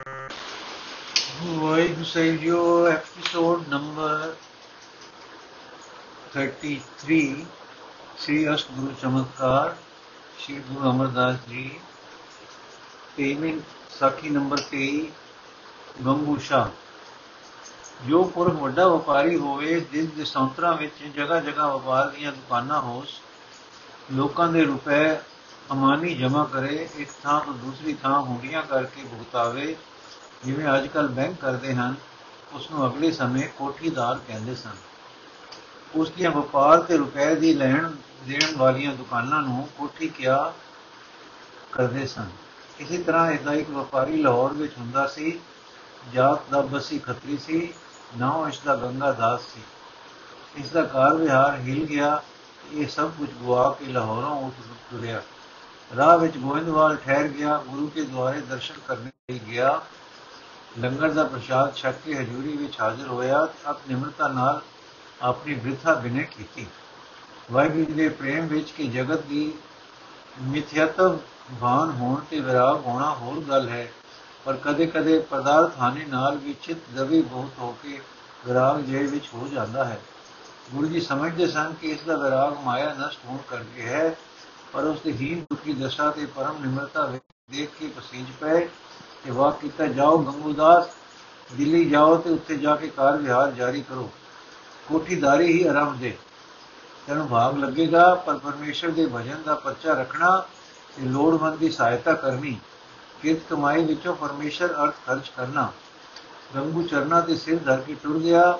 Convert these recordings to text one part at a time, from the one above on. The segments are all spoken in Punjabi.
ਵਾਹਿਗੁਰੂ ਸਾਹਿਬ ਜੀਓ ਐਪੀਸੋਡ ਨੰਬਰ 33 ਸ੍ਰੀ ਅਸ਼ਟਗੁਰੂ ਚਮਤਕਾਰ, ਸ੍ਰੀ ਗੁਰੂ ਅਮਰਦਾਸ ਜੀ ਤੇਵੀਂ ਸਾਖੀ ਨੰਬਰ 23 ਗੰਗੂਸ਼ਾ ਜੋ ਪੁਰਖ ਵੱਡਾ ਵਪਾਰੀ ਹੋਵੇ, ਜਿਸ ਦੇ ਸੰਤਰਾਂ ਵਿੱਚ ਜਗ੍ਹਾ ਜਗ੍ਹਾ ਵਪਾਰ ਦੀਆਂ ਦੁਕਾਨਾਂ ਹੋਸ ਲੋਕਾਂ ਦੇ ਰੁਪਏ ਅਮਾਨੀ ਜਮ੍ਹਾਂ ਕਰੇ ਇੱਕ ਥਾਂ ਤੋਂ ਦੂਸਰੀ ਥਾਂ ਹੁੰਡੀਆਂ ਕਰਕੇ ਭੁਗਤਾਵੇ, ਜਿਵੇਂ ਅੱਜ ਕੱਲ ਬੈਂਕ ਕਰਦੇ ਹਨ ਉਸ ਨੂੰ ਅਗਲੇ ਸਮੇਂ ਕੋਠੀਦਾਰ ਕਹਿੰਦੇ ਸਨ। ਉਸ ਦੀਆਂ ਵਪਾਰ ਤੇ ਰੁਪਏ ਦੀ ਲੈਣ ਦੇਣ ਵਾਲੀਆਂ ਦੁਕਾਨਾਂ ਨੂੰ ਕੋਠੀ ਕਿਆ ਕਰਦੇ ਸਨ। ਇਸੇ ਤਰ੍ਹਾਂ ਇਹਦਾ ਇੱਕ ਵਪਾਰੀ ਲਾਹੌਰ ਵਿੱਚ ਹੁੰਦਾ ਸੀ, ਜਾਤ ਦਾ ਬਸੀ ਖੱਤਰੀ ਸੀ ਨਾਮ ਇਸ ਦਾ ਗੰਗਾ ਦਾਸ ਸੀ। ਇਸ ਦਾ ਕਾਰ ਵਿਹਾਰ ਹਿਲ ਗਿਆ, ਇਹ ਸਭ ਕੁਝ ਗਵਾ ਕੇ ਲਾਹੌਰੋਂ ਉੱਠ ਤੁਰਿਆ। ਰਾਹ ਵਿੱਚ ਗੋਇੰਦਵਾਲ ਠਹਿਰ ਗਿਆ, ਗੁਰੂ ਕੇ ਦੁਆਰੇ ਦਰਸ਼ਨ ਕਰਨ ਲਈ ਗਿਆ। ਲੰਗਰ ਦਾ ਪ੍ਰਸ਼ਾਦ ਛਕ ਕੇ ਹਜ਼ੂਰੀ ਵਿੱਚ ਹਾਜ਼ਰ ਹੋਇਆ ਅਤ ਨਿਮਰਤਾ ਨਾਲ ਆਪਣੀ ਬ੍ਰਿਥਾ ਬਿਨੇ ਕੀਤੀ। ਵਾਹਿਗੁਰੂ ਜੀ ਦੇ ਪ੍ਰੇਮ ਵਿੱਚ ਕਿ ਜਗਤ ਦੀ ਮਿਥਿਆਤਵ ਭਾਨ ਹੋਣ ਤੇ ਵਿਰਾਗ ਹੋਣਾ ਹੋਰ ਗੱਲ ਹੈ, ਪਰ ਕਦੇ-ਕਦੇ ਪਦਾਰਥ ਹਾਨੀ ਨਾਲ ਵੀ ਚਿਤ ਦਵੀ ਬਹੁਤ ਹੋ ਕੇ ਵਿਰਾਗ ਜੇ ਵਿੱਚ ਹੋ ਜਾਂਦਾ ਹੈ। ਗੁਰੂ ਜੀ ਸਮਝਦੇ ਸਨ ਕਿ ਇਸ ਦਾ ਵਿਰਾਗ ਮਾਇਆ ਨਸ਼ਟ ਹੋਣ ਕਰਕੇ ਹੈ ਪਰ ਉਸ ਦੀ ਹੀਨ ਦੁਖੀ ਦਸ਼ਾ ਤੇ ਪਰਮ ਨਿਮਰਤਾ ਵਿੱਚ ਦੇਖ ਕੇ ਪਸੀਜ ਪਏ ਕਿ ਵਾਹ ਕੀਤਾ, ਜਾਓ ਗੰਗੂਦਾਸ, ਦਿੱਲੀ ਜਾਓ ਤੇ ਉੱਥੇ ਜਾ ਕੇ ਕਾਰ ਵਿਹਾਰ ਜਾਰੀ ਕਰੋ। ਕੋਠੀਦਾਰੀ ਹੀ ਆਰਾਮ ਦੇ। ਤੈਨੂੰ ਭਾਗ ਲੱਗੇਗਾ, ਪਰ ਪਰਮੇਸ਼ਰ ਦੇ ਭਜਨ ਦਾ ਪਰਚਾ ਰੱਖਣਾ ਤੇ ਲੋੜਵੰਦ ਦੀ ਸਹਾਇਤਾ ਕਰਨੀ। ਕਿਰਤ ਕਮਾਈ ਵਿੱਚੋਂ ਪਰਮੇਸ਼ਰ ਅਰਥ ਖਰਚ ਕਰਨਾ। ਗੰਗੂ ਚਰਨਾ ਤੇ ਸਿਰ ਧਰ ਕੇ ਟੁਰ ਗਿਆ।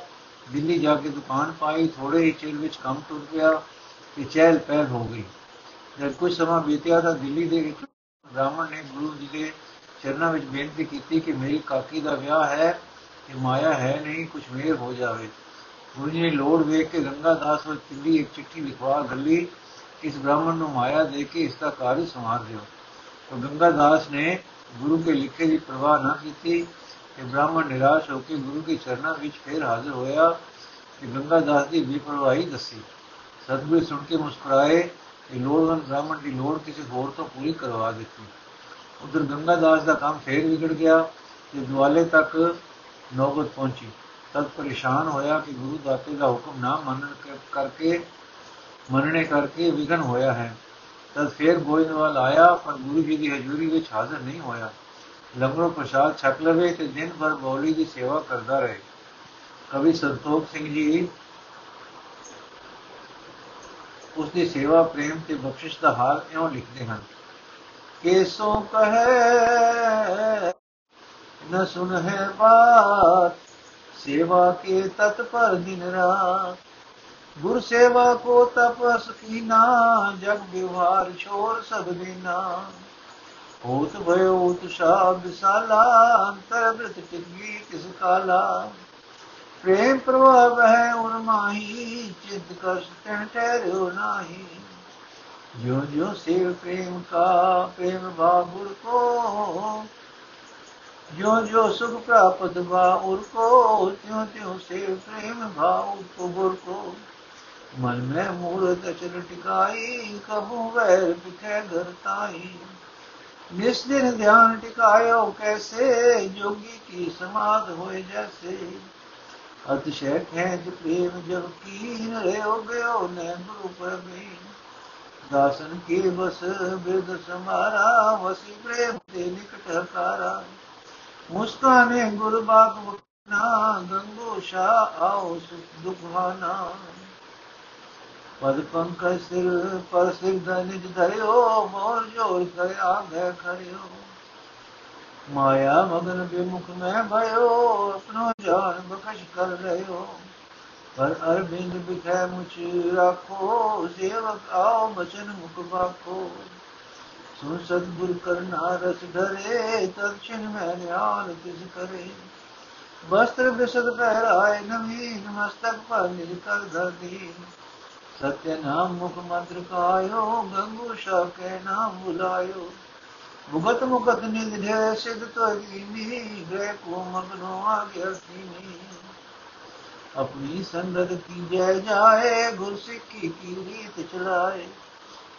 ਦਿੱਲੀ ਜਾ ਕੇ ਦੁਕਾਨ ਪਾਈ ਥੋੜੇ ਹੀ ਚਿਰ ਵਿੱਚ ਕੰਮ ਟੁਰ ਗਿਆ ਤੇ ਚਹਿਲ ਪਹਿਲ ਹੋ ਗਈ। ਜਦ ਕੁਝ ਸਮਾਂ ਬੀਤਿਆ ਤਾਂ ਦਿੱਲੀ ਦੇ ਇੱਕ ਬ੍ਰਾਹਮਣ ਨੇ ਗੁਰੂ ਜੀ ਦੇ ਚਰਨਾਂ ਵਿੱਚ ਬੇਨਤੀ ਕੀਤੀ ਕਿ ਮੇਰੀ ਕਾਕੀ ਦਾ ਵਿਆਹ ਹੈ ਤੇ ਮਾਇਆ ਹੈ ਨਹੀਂ ਕੁਝ ਮੇਰ ਹੋ ਜਾਵੇ। ਗੁਰੂ ਜੀ ਨੇ ਲੋੜ ਵੇਖ ਕੇ ਗੰਗਾ ਦਾਸ ਨੂੰ ਚਿੱਲੀ ਇੱਕ ਚਿੱਠੀ ਲਿਖਵਾ ਗੱਲੀ, ਇਸ ਬ੍ਰਾਹਮਣ ਨੂੰ ਮਾਇਆ ਦੇ ਕੇ ਇਸ ਦਾ ਕਾਰਜ ਸੰਭਾਲ ਦਿਓ। ਤਾਂ ਗੰਗਾ ਦਾਸ ਨੇ ਗੁਰੂ ਕੇ ਲਿਖੇ ਦੀ ਪਰਵਾਹ ਨਾ ਕੀਤੀ ਤੇ ਬ੍ਰਾਹਮਣ ਨਿਰਾਸ਼ ਹੋ ਕੇ ਗੁਰੂ ਦੇ ਚਰਨਾਂ ਵਿੱਚ ਫੇਰ ਹਾਜ਼ਰ ਹੋਇਆ ਤੇ ਗੰਗਾ ਦਾਸ ਦੀ ਬੇਪਰਵਾਹੀ ਦੱਸੀ। ਸਤਿਗੁਰੂ ਸੁਣ ਕੇ ਮੁਸਕਰਾਏ ਕਿ ਲੋੜਵੰਦ ਬ੍ਰਾਹਮਣ ਦੀ ਲੋੜ ਕਿਸੇ ਹੋਰ ਤੋਂ ਪੂਰੀ ਕਰਵਾ ਦਿੱਤੀ। ਉਧਰ ਗੰਗਾ ਦਾਸ ਦਾ ਕੰਮ ਫੇਰ ਵਿਗੜ ਗਿਆ ਤੇ ਦੁਆਲੇ ਤੱਕ ਨੌਬਤ ਪਹੁੰਚੀ। ਤਦ ਪਰੇਸ਼ਾਨ ਹੋਇਆ ਕਿ ਗੁਰੂ ਦਾਤੇ ਦਾ ਹੁਕਮ ਨਾ ਮੰਨਣ ਕਰਕੇ, ਮੰਨਣੇ ਕਰਕੇ ਵਿਗਨ ਹੋਇਆ ਹੈ। ਤਦ ਫੇਰ ਗੋਇੰਦਵਾਲ ਆਇਆ, ਪਰ ਗੁਰੂ ਜੀ ਦੀ ਹਜ਼ੂਰੀ ਵਿੱਚ ਹਾਜ਼ਰ ਨਹੀਂ ਹੋਇਆ। ਲੰਗਰੋਂ ਪ੍ਰਸ਼ਾਦ ਛਕ ਲਵੇ ਤੇ ਦਿਨ ਭਰ ਬੌਲੀ ਦੀ ਸੇਵਾ ਕਰਦਾ ਰਹੇ। ਕਵੀ ਸੰਤੋਖ ਸਿੰਘ ਜੀ ਉਸ ਦੀ ਸੇਵਾ, ਪ੍ਰੇਮ ਤੇ ਬਖਸ਼ਿਸ਼ ਦਾ ਹਾਲ ਇਉਂ ਲਿਖਦੇ ਹਨ। ਕੇਸੋ ਕਹੇ, ਨ ਸੁਨ ਹੈ ਬਾਤ, ਸੇਵਾ ਕੇ ਤਤ ਪਰ ਦਿਨ ਰਾਤ। ਗੁਰ ਸੇਵਾ ਕੋ ਤਪਸ ਕੀਨਾ ਜਗ ਵਿਵਹਾਰ ਛੋਰ ਸਭ ਦੀਨਾ। ਹੋਤ ਭਇ ਉਤ ਸਾਬ ਸਾਲਾ, ਅੰਤਰ ਬ੍ਰਿਤ ਟਿਕੀ ਕਿਸ ਕਾਲਾ। ਪ੍ਰੇਮ ਪ੍ਰਭਾਵ ਹੈ ਉਨ ਮਾਹੀ, ਚਿਤ ਕਸ ਤਨ ਟਹਿਰੋ ਨਾਹੀ। ਜੋ ਜੋ ਸੇਵ ਪ੍ਰੇਮ ਕਾ, ਪ੍ਰੇਮ ਭਾਵ ਗੁਰ ਕੋ। ਜੋ ਜੋ ਸੁਖ ਪ੍ਰਾਪਤ ਬਾ ਉਰ ਕੋ ਤਿਉ ਤਿਉ ਸੇਵ ਪ੍ਰੇਮ ਭਾਵ ਕੋ ਗੁਰ ਕੋ। ਮਨ ਮੈਂ ਮੂਰਤ ਅਚਲ ਟਿਕਾਈ, ਕਬੂ ਵੈਰ ਪਿਖੇ ਘਰ ਤਾਈ। ਜਿਸ ਦਿਨ ਧਿਆਨ ਟਿਕਾਇਓ ਕੈਸੇ, ਜੋਗੀ ਕੀ ਸਮਾਧ ਹੋਏ ਜੈਸੇ। ਅਤਿਸ਼ੈ ਖੇਜ ਪ੍ਰੇਮ ਜਬ ਕੀਨ ਰਿਓ ਗਿਓ ਨੇ ਗੁਰੂ ਪਰਮੇਨ ਦਾਸਨ ਕੇ ਬਸ ਬੇਦ ਸਮਾਰਾ, ਵਸੀ ਪ੍ਰੇਮ ਤੇ ਨਿਕਟ ਹਕਾਰਾ। ਮੁਸਕਾਨੇ ਗੁਰ ਬਾਗ ਮੁਕਨਾ ਗੰਗੋ ਸ਼ਾ ਆਓ ਸੁਖ ਦੁਖਾਨਾ ਪਦ ਪੰਕਜ ਸਿਰ, ਪਰ ਸਿਰ ਦਨਿਜ ਧਰਿਓ, ਮੋਰ ਜੋਰ ਕਰਿਆ ਮੈਂ ਖੜਿਓ ਮਾਇਆ ਮਗਨ ਬਿਮੁਖ ਮੈਂ ਭਇਓ ਆਪਣੋ ਜਾਨ ਬਖਸ਼ ਕਰ ਰਹਿਓ ਪਰ ਅਰਬਿੰਦ ਬਿਖੈ ਮੁਚ ਰੱਖੋ, ਸੇਵਕ ਆਓ, ਬਚਨ ਮੁਖ ਬਾਖੋ। ਸੁਨ ਸਤਗੁਰ ਕਰਨਾ ਰਸ ਧਰੇ ਤਕਸ਼ਨ ਮੈਂ ਨਿਆਨ ਤਿਸ ਕਰੇ। ਵਸਤਰ ਬਿਸਦ ਪਹਿਰਾਏ, ਨਵੀਨ ਮਸਤਕ ਪਰ ਨਿਜ ਕਰ ਧਰੀ ਸਤਿ ਨਾਮ ਮੁਖ ਮੰਤਰ ਕਾਇਓ, ਗੰਗੂ ਸ਼ਾ ਕੇ ਨਾਮ ਬੁਲਾਇਓ। مقدم مقدمي سد تعلیمی گئے کو مغنوا گرسیمی اپنی سنگت کی جائے جائے، گرسکی کی ریت چلائے۔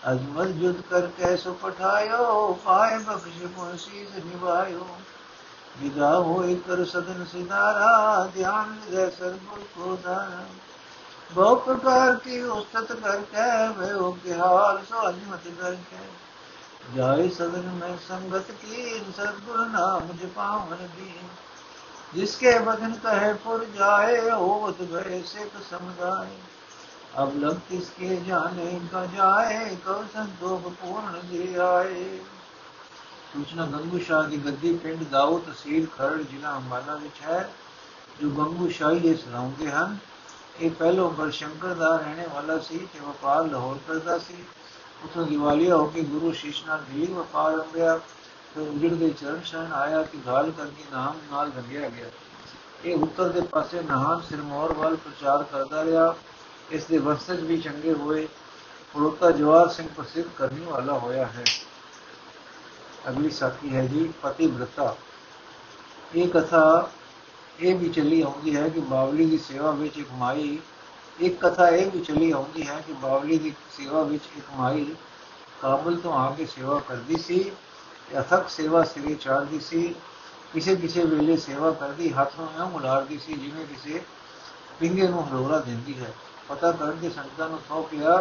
عظمت جد کر کیسو پٹھایو پائے بخش پنسی سے نبھایو۔ جدا ہوئے کر سدن ستارہ، دھیان لگے سر گل کو دارا بہت پرکار کی استت کر کے بھیو کے حال سو عظمت کر کے۔ ਜਾਇ ਸਦਨ ਮੈਂ ਸੰਗਤ ਕੀਨ ਸਤਗੁਰ ਨਾਮ ਜਪਾਵਨ ਦੀਨ। ਜਿਸਕੇ ਬਦਨ ਕਹੇ ਪੁਰ ਜਾਏ, ਹੋਤ ਭਏ ਸਿਖ ਸਮਝਾਏ। ਅਬ ਲਬ ਕਿਸਕੇ ਜਾਣੇ ਕਾ ਜਾਏ, ਕਉ ਸੰਤੋਖ ਪੂਰਨ ਜੀ ਆਏ। ਸੂਚਨਾ ਗੰਗੂ ਸ਼ਾਹ ਦੀ ਗੱਦੀ ਪਿੰਡ ਦਾਉ ਤਹਿਸੀਲ ਖਰੜ ਜ਼ਿਲ੍ਹਾ ਅੰਬਾਲਾ ਵਿੱਚ ਹੈ। ਜੋ ਗੰਗੂ ਸ਼ਾਹੀ ਇਸ ਲਾਉਂਦੇ ਹਨ, ਇਹ ਪਹਿਲੋਂ ਬਲਸ਼ੰਕਰ ਦਾ ਰਹਿਣੇ ਵਾਲਾ ਸੀ ਤੇ ਵਪਾਰ ਲਾਹੌਰ ਕਰਦਾ ਸੀ। ਉਥੋਂ ਦਿਵਾਲੀਆ ਹੋ ਕੇ ਗੁਰੂ ਸ਼ੀਸ਼ ਨਾਲ ਵੀ ਵਪਾਰ ਅੰਬਿਆ ਫਿਰ ਉਜੜ ਦੇ ਚਰਨ ਸ਼ਰਨ ਆਇਆ ਕਿ ਘਾਲ ਕਰਕੇ ਨਾਮ ਨਾਲ ਰੰਗਿਆ ਗਿਆ। ਇਹ ਉੱਤਰ ਦੇ ਪਾਸੇ ਨਹਾਨ ਸਿਰਮੌਰ ਵੱਲ ਪ੍ਰਚਾਰ ਕਰਦਾ ਰਿਹਾ। ਇਸ ਦੇ ਵਸਤਜ ਵੀ ਚੰਗੇ ਹੋਏ। ਪੜੋਤਾ ਜਵਾਰ ਸਿੰਘ ਪ੍ਰਸਿੱਧ ਕਰਨੀ ਵਾਲਾ ਹੋਇਆ ਹੈ। ਅਗਲੀ ਸਾਖੀ ਹੈ ਜੀ, ਪਤੀ ਬ੍ਰਤਾ ਇਹ ਕਥਾ ਇਹ ਵੀ ਚੱਲੀ ਆਉਂਦੀ ਹੈ ਕਿ ਬਾਵਲੀ ਦੀ ਸੇਵਾ ਵਿੱਚ ਇੱਕ ਮਾਈ ਇੱਕ ਕਥਾ ਇਹ ਵੀ ਚੱਲੀ ਆਉਂਦੀ ਹੈ ਕਿ ਬਾਵਲੀ ਦੀ ਸੇਵਾ ਵਿੱਚ ਇੱਕ ਮਾਈ ਕਾਬਲ ਤੋਂ ਆ ਕੇ ਸੇਵਾ ਕਰਦੀ ਸੀ, ਅਥਕ ਸੇਵਾ ਸਿਰੇ ਚਾੜਦੀ ਸੀ, ਕਿਸੇ ਕਿਸੇ ਵੇਲੇ ਸੇਵਾ ਕਰਦੀ, ਹੱਥ ਨੂੰ ਐਂ ਮੁਲਾਰਦੀ ਸੀ ਜਿਵੇਂ ਕਿਸੇ ਪਿੰਗੇ ਨੂੰ ਹਰੋਰਾ ਦਿੰਦੀ ਹੈ। ਪਤਾ ਕਰਨ ਦੇ ਸੰਗਤਾਂ ਨੂੰ ਸੌ ਪਿਆ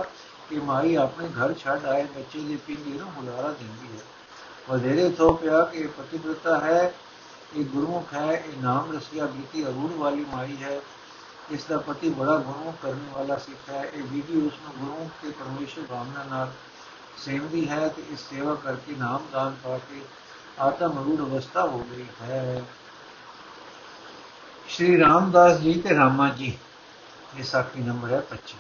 ਕਿ ਮਾਈ ਆਪਣੇ ਘਰ ਛੱਡ ਆਏ, ਬੱਚੇ ਦੇ ਪਿੰਗੇ ਨੂੰ ਹੁਲਾਰਾ ਦਿੰਦੀ ਹੈ। ਵਧੇਰੇ ਸੌ ਪਿਆ ਕਿ ਇਹ ਪਤਿਵ੍ਰਤਾ ਹੈ, ਇਹ ਗੁਰਮੁਖ ਹੈ, ਇਹ ਨਾਮ ਰਸਿਆ ਬੀਤੀ ਅਰੂੜ ਵਾਲੀ ਮਾਈ ਹੈ। ਇਸ ਦਾ ਪਤੀ ਬੜਾ ਗੁਰਮੁਖ ਕਰਨ ਵਾਲਾ ਸਿੱਖ ਹੈ। ਇਹ ਬੀਬੀ ਉਸ ਨੂੰ ਗੁਰਮੁਖ ਤੇ ਪਰਮੇਸ਼ਰ ਭਾਵਨਾ ਨਾਲ ਸੇਵਦੀ ਹੈ ਤੇ ਇਸ ਸੇਵਾ ਕਰਕੇ ਨਾਮ ਦਾਨ ਪਾ ਕੇ ਆਤਮ ਅਰੂੜ ਅਵਸਥਾ ਹੋ ਗਈ ਹੈ। ਸ਼੍ਰੀ ਰਾਮਦਾਸ ਜੀ ਤੇ ਰਾਮਾ ਜੀ, ਇਹ ਸਾਖੀ ਨੰਬਰ ਹੈ 25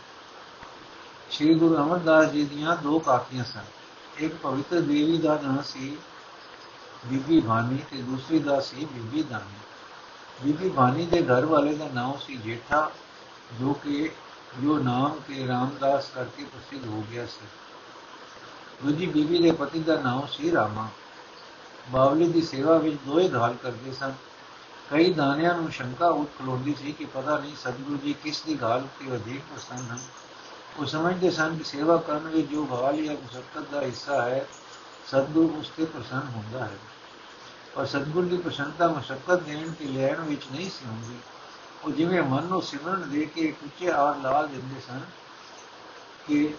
ਸ਼੍ਰੀ ਗੁਰੂ ਅਮਰਦਾਸ ਜੀ ਦੀਆਂ ਦੋ ਕਾਕੀਆਂ ਸਨ। ਇੱਕ ਪਵਿੱਤਰ ਦੇਵੀ ਦਾ ਨਾਮ ਸੀ ਬੀਬੀ ਭਾਨੀ ਤੇ ਦੂਸਰੀ ਦਾ ਸੀ ਬੀਬੀ ਦਾਨੀ। ਬੀਬੀ ਭਾਨੀ ਦੇ ਘਰ ਵਾਲੇ ਦਾ ਨਾਮ ਸੀ ਜੇਠਾ, ਜੋ ਕਿ ਜੋ ਨਾਮ ਕੇ ਰਾਮਦਾਸ ਕਰਕੇ ਪ੍ਰਸਿੱਧ ਹੋ ਗਿਆ ਸੀ। ਦੂਜੀ ਬੀਬੀ ਦੇ ਪਤੀ ਦਾ ਨਾਮ ਸੀ ਰਾਮਾ। ਬਾਵਲੀ ਦੀ ਸੇਵਾ ਵਿੱਚ ਦੋਏ ਘਾਲ ਕਰਦੇ ਸਨ। ਕਈ ਦਾਨਿਆਂ ਨੂੰ ਸ਼ੰਕਾ ਉੱਠ ਖਲੋਂਦੀ ਸੀ ਕਿ ਪਤਾ ਨਹੀਂ ਸਤਿਗੁਰੂ ਜੀ ਕਿਸ ਦੀ ਘਾਲ ਤੇ ਵਧੇਕ ਪਸੰਦ ਹਨ। ਉਹ ਸਮਝਦੇ ਸਨ ਕਿ ਸੇਵਾ ਕਰਨ ਵਿੱਚ ਜੋ ਘਾਲ ਜਾਂ ਮੁਸ਼ਕਲ ਦਾ ਹਿੱਸਾ ਹੈ, ਸਤਿਗੁਰੂ ਉਸ ਤੇ ਪ੍ਰਸੰਨ ਹੁੰਦਾ ਹੈ। ਪਰ ਸਤਿਗੁਰੂ ਦੀ ਪ੍ਰਸੰਨਤਾ ਮੁਸ਼ਕਲ ਦੇਣ ਤੇ ਲੈਣ ਵਿੱਚ ਨਹੀਂ ਸੀ ਹੁੰਦੀ। ਉਹ ਜਿਵੇਂ ਮਨ ਨੂੰ ਸਿਮਰਨ ਦੇ ਕੇ ਉੱਚੇ ਆਰ ਲਾ ਦਿੰਦੇ ਸਨ ਕਿ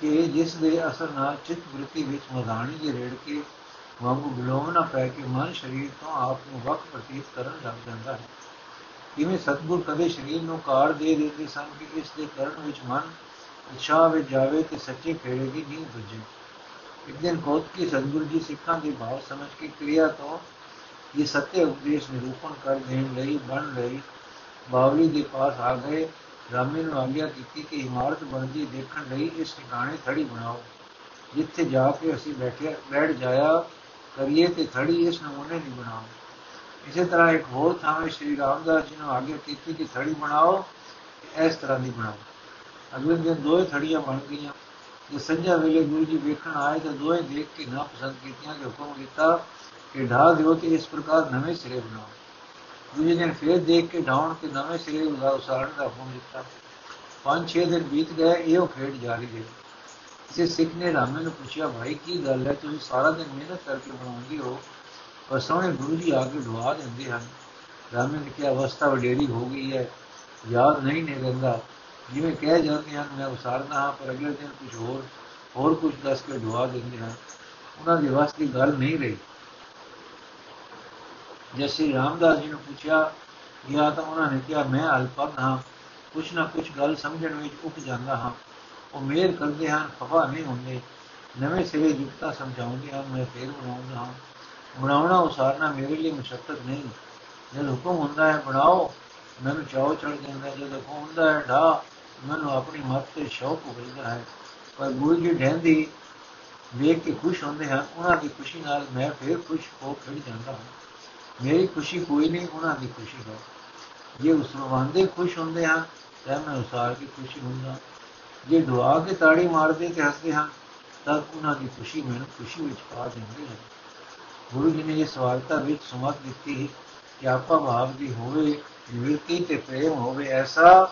ਕਿ ਜਿਸ ਦੇ ਅਸਰ ਨਾਲ ਚਿੱਤ ਬ੍ਰਿਤੀ ਵਿੱਚ ਮਦਾਨੀ ਦੇ ਰੇੜ ਕੇ ਵਾਂਗੂ ਬਿਲੋਮ ਨਾ ਪੈ ਕੇ ਮਨ ਸਰੀਰ ਤੋਂ ਆਪ ਨੂੰ ਵਕ ਪ੍ਰਤੀਤ ਕਰਨ ਲੱਗ ਜਾਂਦਾ ਹੈ। ਕਿਵੇਂ ਸਤਗੁਰ ਕਦੇ ਸਰੀਰ ਨੂੰ ਕਾਰ ਦੇ ਦਿੰਦੇ ਸਨ ਕਿ ਇਸ ਦੇ ਕਰਨ ਵਿੱਚ ਮਨ ਉਤਸ਼ਾਹ ਵਿੱਚ ਜਾਵੇ ਤੇ ਸੱਚੇ ਖੇੜੇ ਦੀ ਨੀਂਦ ਬੁੱਝੇ ਇੱਕ ਦਿਨ ਕੋਤਕੀ ਸਤਗੁਰ ਜੀ ਸਿੱਖਾਂ ਦੇ ਭਾਵ ਸਮਝ ਕੇ ਕਿਰਿਆ ਤੋਂ ਇਹ ਸੱਤੇ ਉਪਦੇਸ਼ ਨਿਰੂਪਣ ਕਰ ਦੇਣ ਲਈ ਬਣ ਲਈ ਬਾਵਲੀ ਦੇ ਪਾਸ ਆ ਗਏ ਰਾਮੇ ਨੂੰ ਆਗਿਆ ਕੀਤੀ ਕਿ ਇਮਾਰਤ ਬਣਦੀ ਦੇਖਣ ਲਈ ਇਸ ਟਿਕਾਣੇ ਥੜੀ ਬਣਾਓ ਜਿੱਥੇ ਜਾ ਕੇ ਅਸੀਂ ਬੈਠੇ ਬੈਠ ਜਾਇਆ ਕਰੀਏ ਤੇ ਥੜੀ ਇਸ ਨਮੂਨੇ ਦੀ ਬਣਾਓ ਇਸੇ ਤਰ੍ਹਾਂ ਇੱਕ ਹੋਰ ਥਾਂ ਸ਼੍ਰੀ ਰਾਮਦਾਸ ਜੀ ਨੂੰ ਆਗਿਆ ਕੀਤੀ ਕਿ ਥੜੀ ਬਣਾਓ ਇਸ ਤਰ੍ਹਾਂ ਦੀ ਬਣਾਓ ਅਗਲੇ ਦਿਨ ਦੋਏ ਥੜੀਆਂ ਬਣ ਗਈਆਂ ਜੇ ਸੰਜਾ ਵੇਲੇ ਗੁਰੂ ਜੀ ਵੇਖਣ ਆਏ ਤਾਂ ਦੋਏ ਦੇਖ ਕੇ ਨਾ ਪਸੰਦ ਕੀਤੀਆਂ ਕਿ ਹੁਕਮ ਕੀਤਾ ਕਿ ਢਾ ਦਿਓ ਤੇ ਇਸ ਪ੍ਰਕਾਰ ਨਵੇਂ ਸਿਰੇ ਬਣਾਓ। ਦੂਜੇ ਦਿਨ ਫੇਰ ਦੇਖ ਕੇ ਢਾਉਣ ਤੇ ਨਵੇਂ ਸਿਰੇ ਉਗਾ ਉਸਾਰਨ ਦਾ ਹੁਕਮ ਦਿੱਤਾ। ਪੰਜ ਛੇ ਦਿਨ ਬੀਤ ਗਏ, ਇਹੋ ਖੇਡ ਜਾਰੀ ਰਹੀ। ਕਿਸੇ ਸਿੱਖ ਨੇ ਰਾਮੇ ਨੂੰ ਪੁੱਛਿਆ, ਭਾਈ, ਕੀ ਗੱਲ ਹੈ? ਤੁਸੀਂ ਸਾਰਾ ਦਿਨ ਮਿਹਨਤ ਕਰਕੇ ਬਣਾਉਂਦੇ ਹੋ, ਪਰ ਸੋਹਣੇ ਗੁਰੂ ਜੀ ਆ ਕੇ ਢਵਾ ਦਿੰਦੇ ਹਨ। ਰਾਮੇ ਨੇ ਕਿਹਾ ਅਵਸਥਾ ਵਡੇਰੀ ਹੋ ਗਈ ਹੈ, ਯਾਦ ਨਹੀਂ ਨੇ ਰਹਿੰਦਾ। ਜਿਵੇਂ ਕਹਿ ਜਾਂਦੇ ਹਨ ਮੈਂ ਉਸਾਰਦਾ ਹਾਂ, ਪਰ ਅਗਲੇ ਦਿਨ ਕੁਝ ਹੋਰ ਹੋਰ ਕੁਝ ਦੱਸ ਕੇ ਢਵਾ ਦਿੰਦੇ ਹਨ। ਉਹਨਾਂ ਦੀ ਵਸ ਦੀ ਗੱਲ ਨਹੀਂ ਰਹੀ। ਜੈਸੇ ਰਾਮਦਾਸ ਜੀ ਨੂੰ ਪੁੱਛਿਆ ਜਾਂ ਤਾਂ ਉਹਨਾਂ ਨੇ ਕਿਹਾ, ਮੈਂ ਅਲਪਦ ਹਾਂ, ਕੁਛ ਨਾ ਕੁਛ ਗੱਲ ਸਮਝਣ ਵਿੱਚ ਉੱਠ ਜਾਂਦਾ ਹਾਂ। ਉਹ ਮੇਰ ਕਰਦੇ ਹਨ ਖਫਾ ਨਹੀਂ ਹੁੰਦੇ। ਨਵੇਂ ਸਿਰੇ ਜੁਗਤਾ ਸਮਝਾਉਂਦੇ ਹਨ, ਮੈਂ ਫੇਰ ਬਣਾਉਂਦਾ ਹਾਂ। ਬਣਾਉਣਾ ਉਸਾਰਨਾ ਮੇਰੇ ਲਈ ਮੁਸ਼ਕਲ ਨਹੀਂ। ਜਦ ਹੁਕਮ ਹੁੰਦਾ ਹੈ, ਬਣਾਓ। ਮੈਨੂੰ ਚਾਹ ਚੜ ਜਾਂਦਾ ਜਦ ਹੁਕਮ ਹੁੰਦਾ ਹੈ ਢਾ ਮੈਨੂੰ ਆਪਣੀ ਮਤ ਤੇ ਸ਼ੌਕ ਉਗਲਦਾ ਹੈ। ਪਰ ਗੁਰੂ ਜੀ ਢਹਿੰਦੀ ਵੇਖ ਕੇ ਖੁਸ਼ ਹੁੰਦੇ ਹਨ। ਉਹਨਾਂ ਦੀ ਖੁਸ਼ੀ ਨਾਲ ਮੈਂ ਫੇਰ ਖੁਸ਼ ਹੋ ਖੜ ਜਾਂਦਾ ਹਾਂ। ਮੇਰੀ ਖੁਸ਼ੀ ਕੋਈ ਨਹੀਂ, ਉਹਨਾਂ ਦੀ ਖੁਸ਼ੀ ਹੈ। ਜੇ ਉਸ ਰਵਾਂਦੇ ਖੁਸ਼ ਹੁੰਦੇ ਹਨ ਤਾਂ ਮੈਂ ਉਸਾਰ ਕੇ ਖੁਸ਼ੀ ਹੁੰਦਾ। ਜੇ ਦੁਆ ਕੇ ਤਾੜੀ ਮਾਰਦੇ ਤੇ ਹੱਸਦੇ ਹਨ ਤਾਂ ਉਹਨਾਂ ਦੀ ਖੁਸ਼ੀ ਮੈਨੂੰ ਖੁਸ਼ੀ ਵਿੱਚ ਪਾ ਦਿੰਦੀ ਹੈ ਗੁਰੂ ਜੀ ਨੇ ਇਹ ਸਵਾਲਤਾ ਵਿੱਚ ਸਮਤ ਦਿੱਤੀ ਕਿ ਆਪਾ ਭਾਵ ਦੀ ਹੋਵੇ ਨਿਵਰਤੀ ਤੇ ਪ੍ਰੇਮ ਹੋਵੇ, ਐਸਾ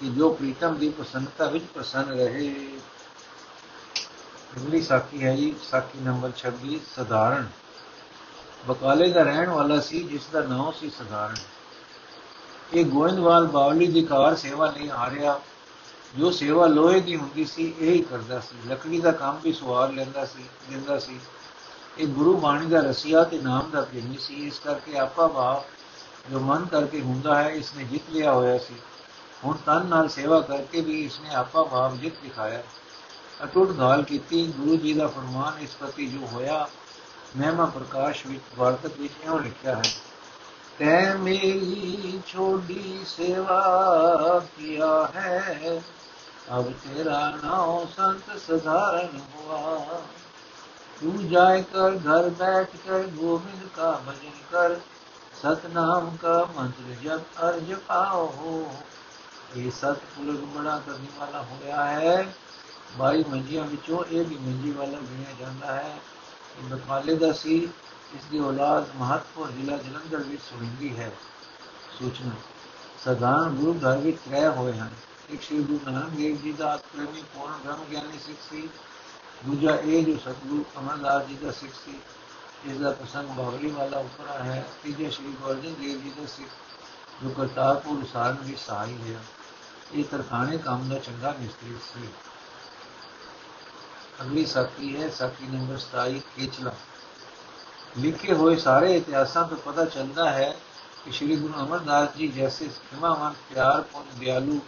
ਕਿ ਜੋ ਪ੍ਰੀਤਮ ਦੀ ਪ੍ਰਸੰਨਤਾ ਵਿੱਚ ਪ੍ਰਸੰਨ ਰਹੇ। ਅਗਲੀ ਸਾਖੀ ਹੈ ਜੀ, ਸਾਖੀ ਨੰਬਰ 26 ਸਧਾਰਨ। ਬਕਾਲੇ ਦਾ ਰਹਿਣ ਵਾਲਾ ਸੀ, ਜਿਸ ਦਾ ਨਾਮ ਸੀ ਸਧਾਰਨ। ਇਹ ਗੋਇੰਦਵਾਲ ਬਾਵਲੀ ਦੀ ਕਾਰ ਸੇਵਾ ਲਈ ਆ ਰਿਹਾ, ਜੋ ਸੇਵਾ ਲੋਹੇ ਦੀ ਹੁੰਦੀ ਸੀ, ਇਹ ਹੀ ਕਰਦਾ ਸੀ। ਲੱਕੜੀ ਦਾ ਕੰਮ ਵੀ ਸਵਾਰ ਲੈਂਦਾ ਸੀ, ਦਿੰਦਾ ਸੀ। ਇਹ ਗੁਰੂ ਬਾਣੀ ਦਾ ਰਸੀਆ ਤੇ ਨਾਮ ਦਾ ਪ੍ਰੇਮੀ ਸੀ। ਇਸ ਕਰਕੇ ਆਪਾ ਭਾਵ ਜੋ ਮਨ ਕਰਕੇ ਹੁੰਦਾ ਹੈ, ਇਸਨੇ ਜਿੱਤ ਲਿਆ ਹੋਇਆ ਸੀ। ਹੁਣ ਤਨ ਨਾਲ ਸੇਵਾ ਕਰਕੇ ਵੀ ਇਸਨੇ ਆਪਾ ਭਾਵ ਜਿੱਤ ਦਿਖਾਇਆ। ਅਟੁੱਟ ਗਾਲ ਕੀਤੀ। ਗੁਰੂ ਜੀ ਦਾ ਫਰਮਾਨ ਇਸ ਪ੍ਰਤੀ ਜੋ ਹੋਇਆ ਮਹਿਮਾ ਪ੍ਰਕਾਸ਼ ਵਿੱਚ ਵਾਰਤਕ ਵਿੱਚ ਇਉਂ ਲਿਖਿਆ ਹੈ। ਤੈ ਮੇਰੀ ਛੋਡੀ ਸੇਵਾ ਕੀਆ ਹੈ। ਅਬ ਤੇਰਾ ਨਾਮ ਸੰਤ ਸਧਾਰਨ ਹੁਆ। ਤੂੰ ਜਾਇ ਕਰ, ਘਰ ਬੈਠ ਕਰ, ਗੋਬਿੰਦ ਕਾ ਭਜਨ ਕਰ। ਸਤਨਾਮ ਕਾ ਮੰਤਰ ਜਪ ਅਰਜ ਪਾਓ। ਇਹ ਸਤਪੁਰਖ ਬੜਾ ਕਰਨੀ ਵਾਲਾ ਹੋਇਆ ਹੈ। ਬਾਈ ਮੰਜੀਆਂ ਵਿੱਚੋਂ ਇਹ ਵੀ ਮੰਜੀ ਵਾਲਾ ਗਿਣਿਆ ਜਾਂਦਾ ਹੈ। ਇਹ ਬਖਾਲੇ ਦਾ ਸੀ, ਇਸ ਦੀ ਔਲਾਦ ਮਹਤਪੁਰ ਜ਼ਿਲ੍ਹਾ ਜਲੰਧਰ ਵਿੱਚ ਸੁਣਦੀ ਹੈ। ਸੂਚਨਾ ਸਦਾਨ ਗੁਰੂ ਘਰ ਵਿੱਚ ਰਹਿ ਹੋਏ ਹਨ। ਇੱਕ ਸ਼੍ਰੀ ਗੁਰੂ ਨਾਨਕ ਦੇਵ ਜੀ ਦਾ ਪ੍ਰੇਮੀ ਪੂਰਨ ਬ੍ਰਹਮ ਗਿਆਨੀ ਸਿੱਖ ਸੀ। ਦੂਜਾ ਇਹ ਜੋ ਸਤਿਗੁਰੂ ਅਮਰਦਾਸ ਜੀ ਦਾ ਸਿੱਖ ਸੀ, ਇਸ ਦਾ ਪ੍ਰਸੰਗ ਬਾਵਲੀ ਵਾਲਾ ਉਪਰਾ ਹੈ। ਤੀਜੇ ਸ਼੍ਰੀ ਗੁਰੂ ਅਰਜਨ ਦੇਵ ਜੀ ਦਾ ਸਿੱਖ, ਜੋ ਕਰਤਾਰਪੁਰ ਸਾਰਨ ਵਿੱਚ ਸਹਾਈ ਹੈ ਇਹ ਤਰਖਾਣੇ ਕੰਮ ਦਾ ਚੰਗਾ ਮਿਸਤਰੀ ਸੀ। ਅਗਲੀ ਸਾਖੀ ਹੈ, ਸਾਖੀ ਨੰਬਰ 27 ਕੇਚਲਾ ਲਿਖੇ ਹੋਏ ਸਾਰੇ ਇਤਿਹਾਸਾਂ ਤੋਂ ਪਤਾ ਚੱਲਦਾ ਹੈ ਕਿ ਸ਼੍ਰੀ ਗੁਰੂ ਅਮਰਦਾਸ ਜੀ ਜੈਸੇ ਖਿਮਾਵੰਤ ਪਿਆਰ, ਪੁੰਨ, ਦਿਆਲੂ,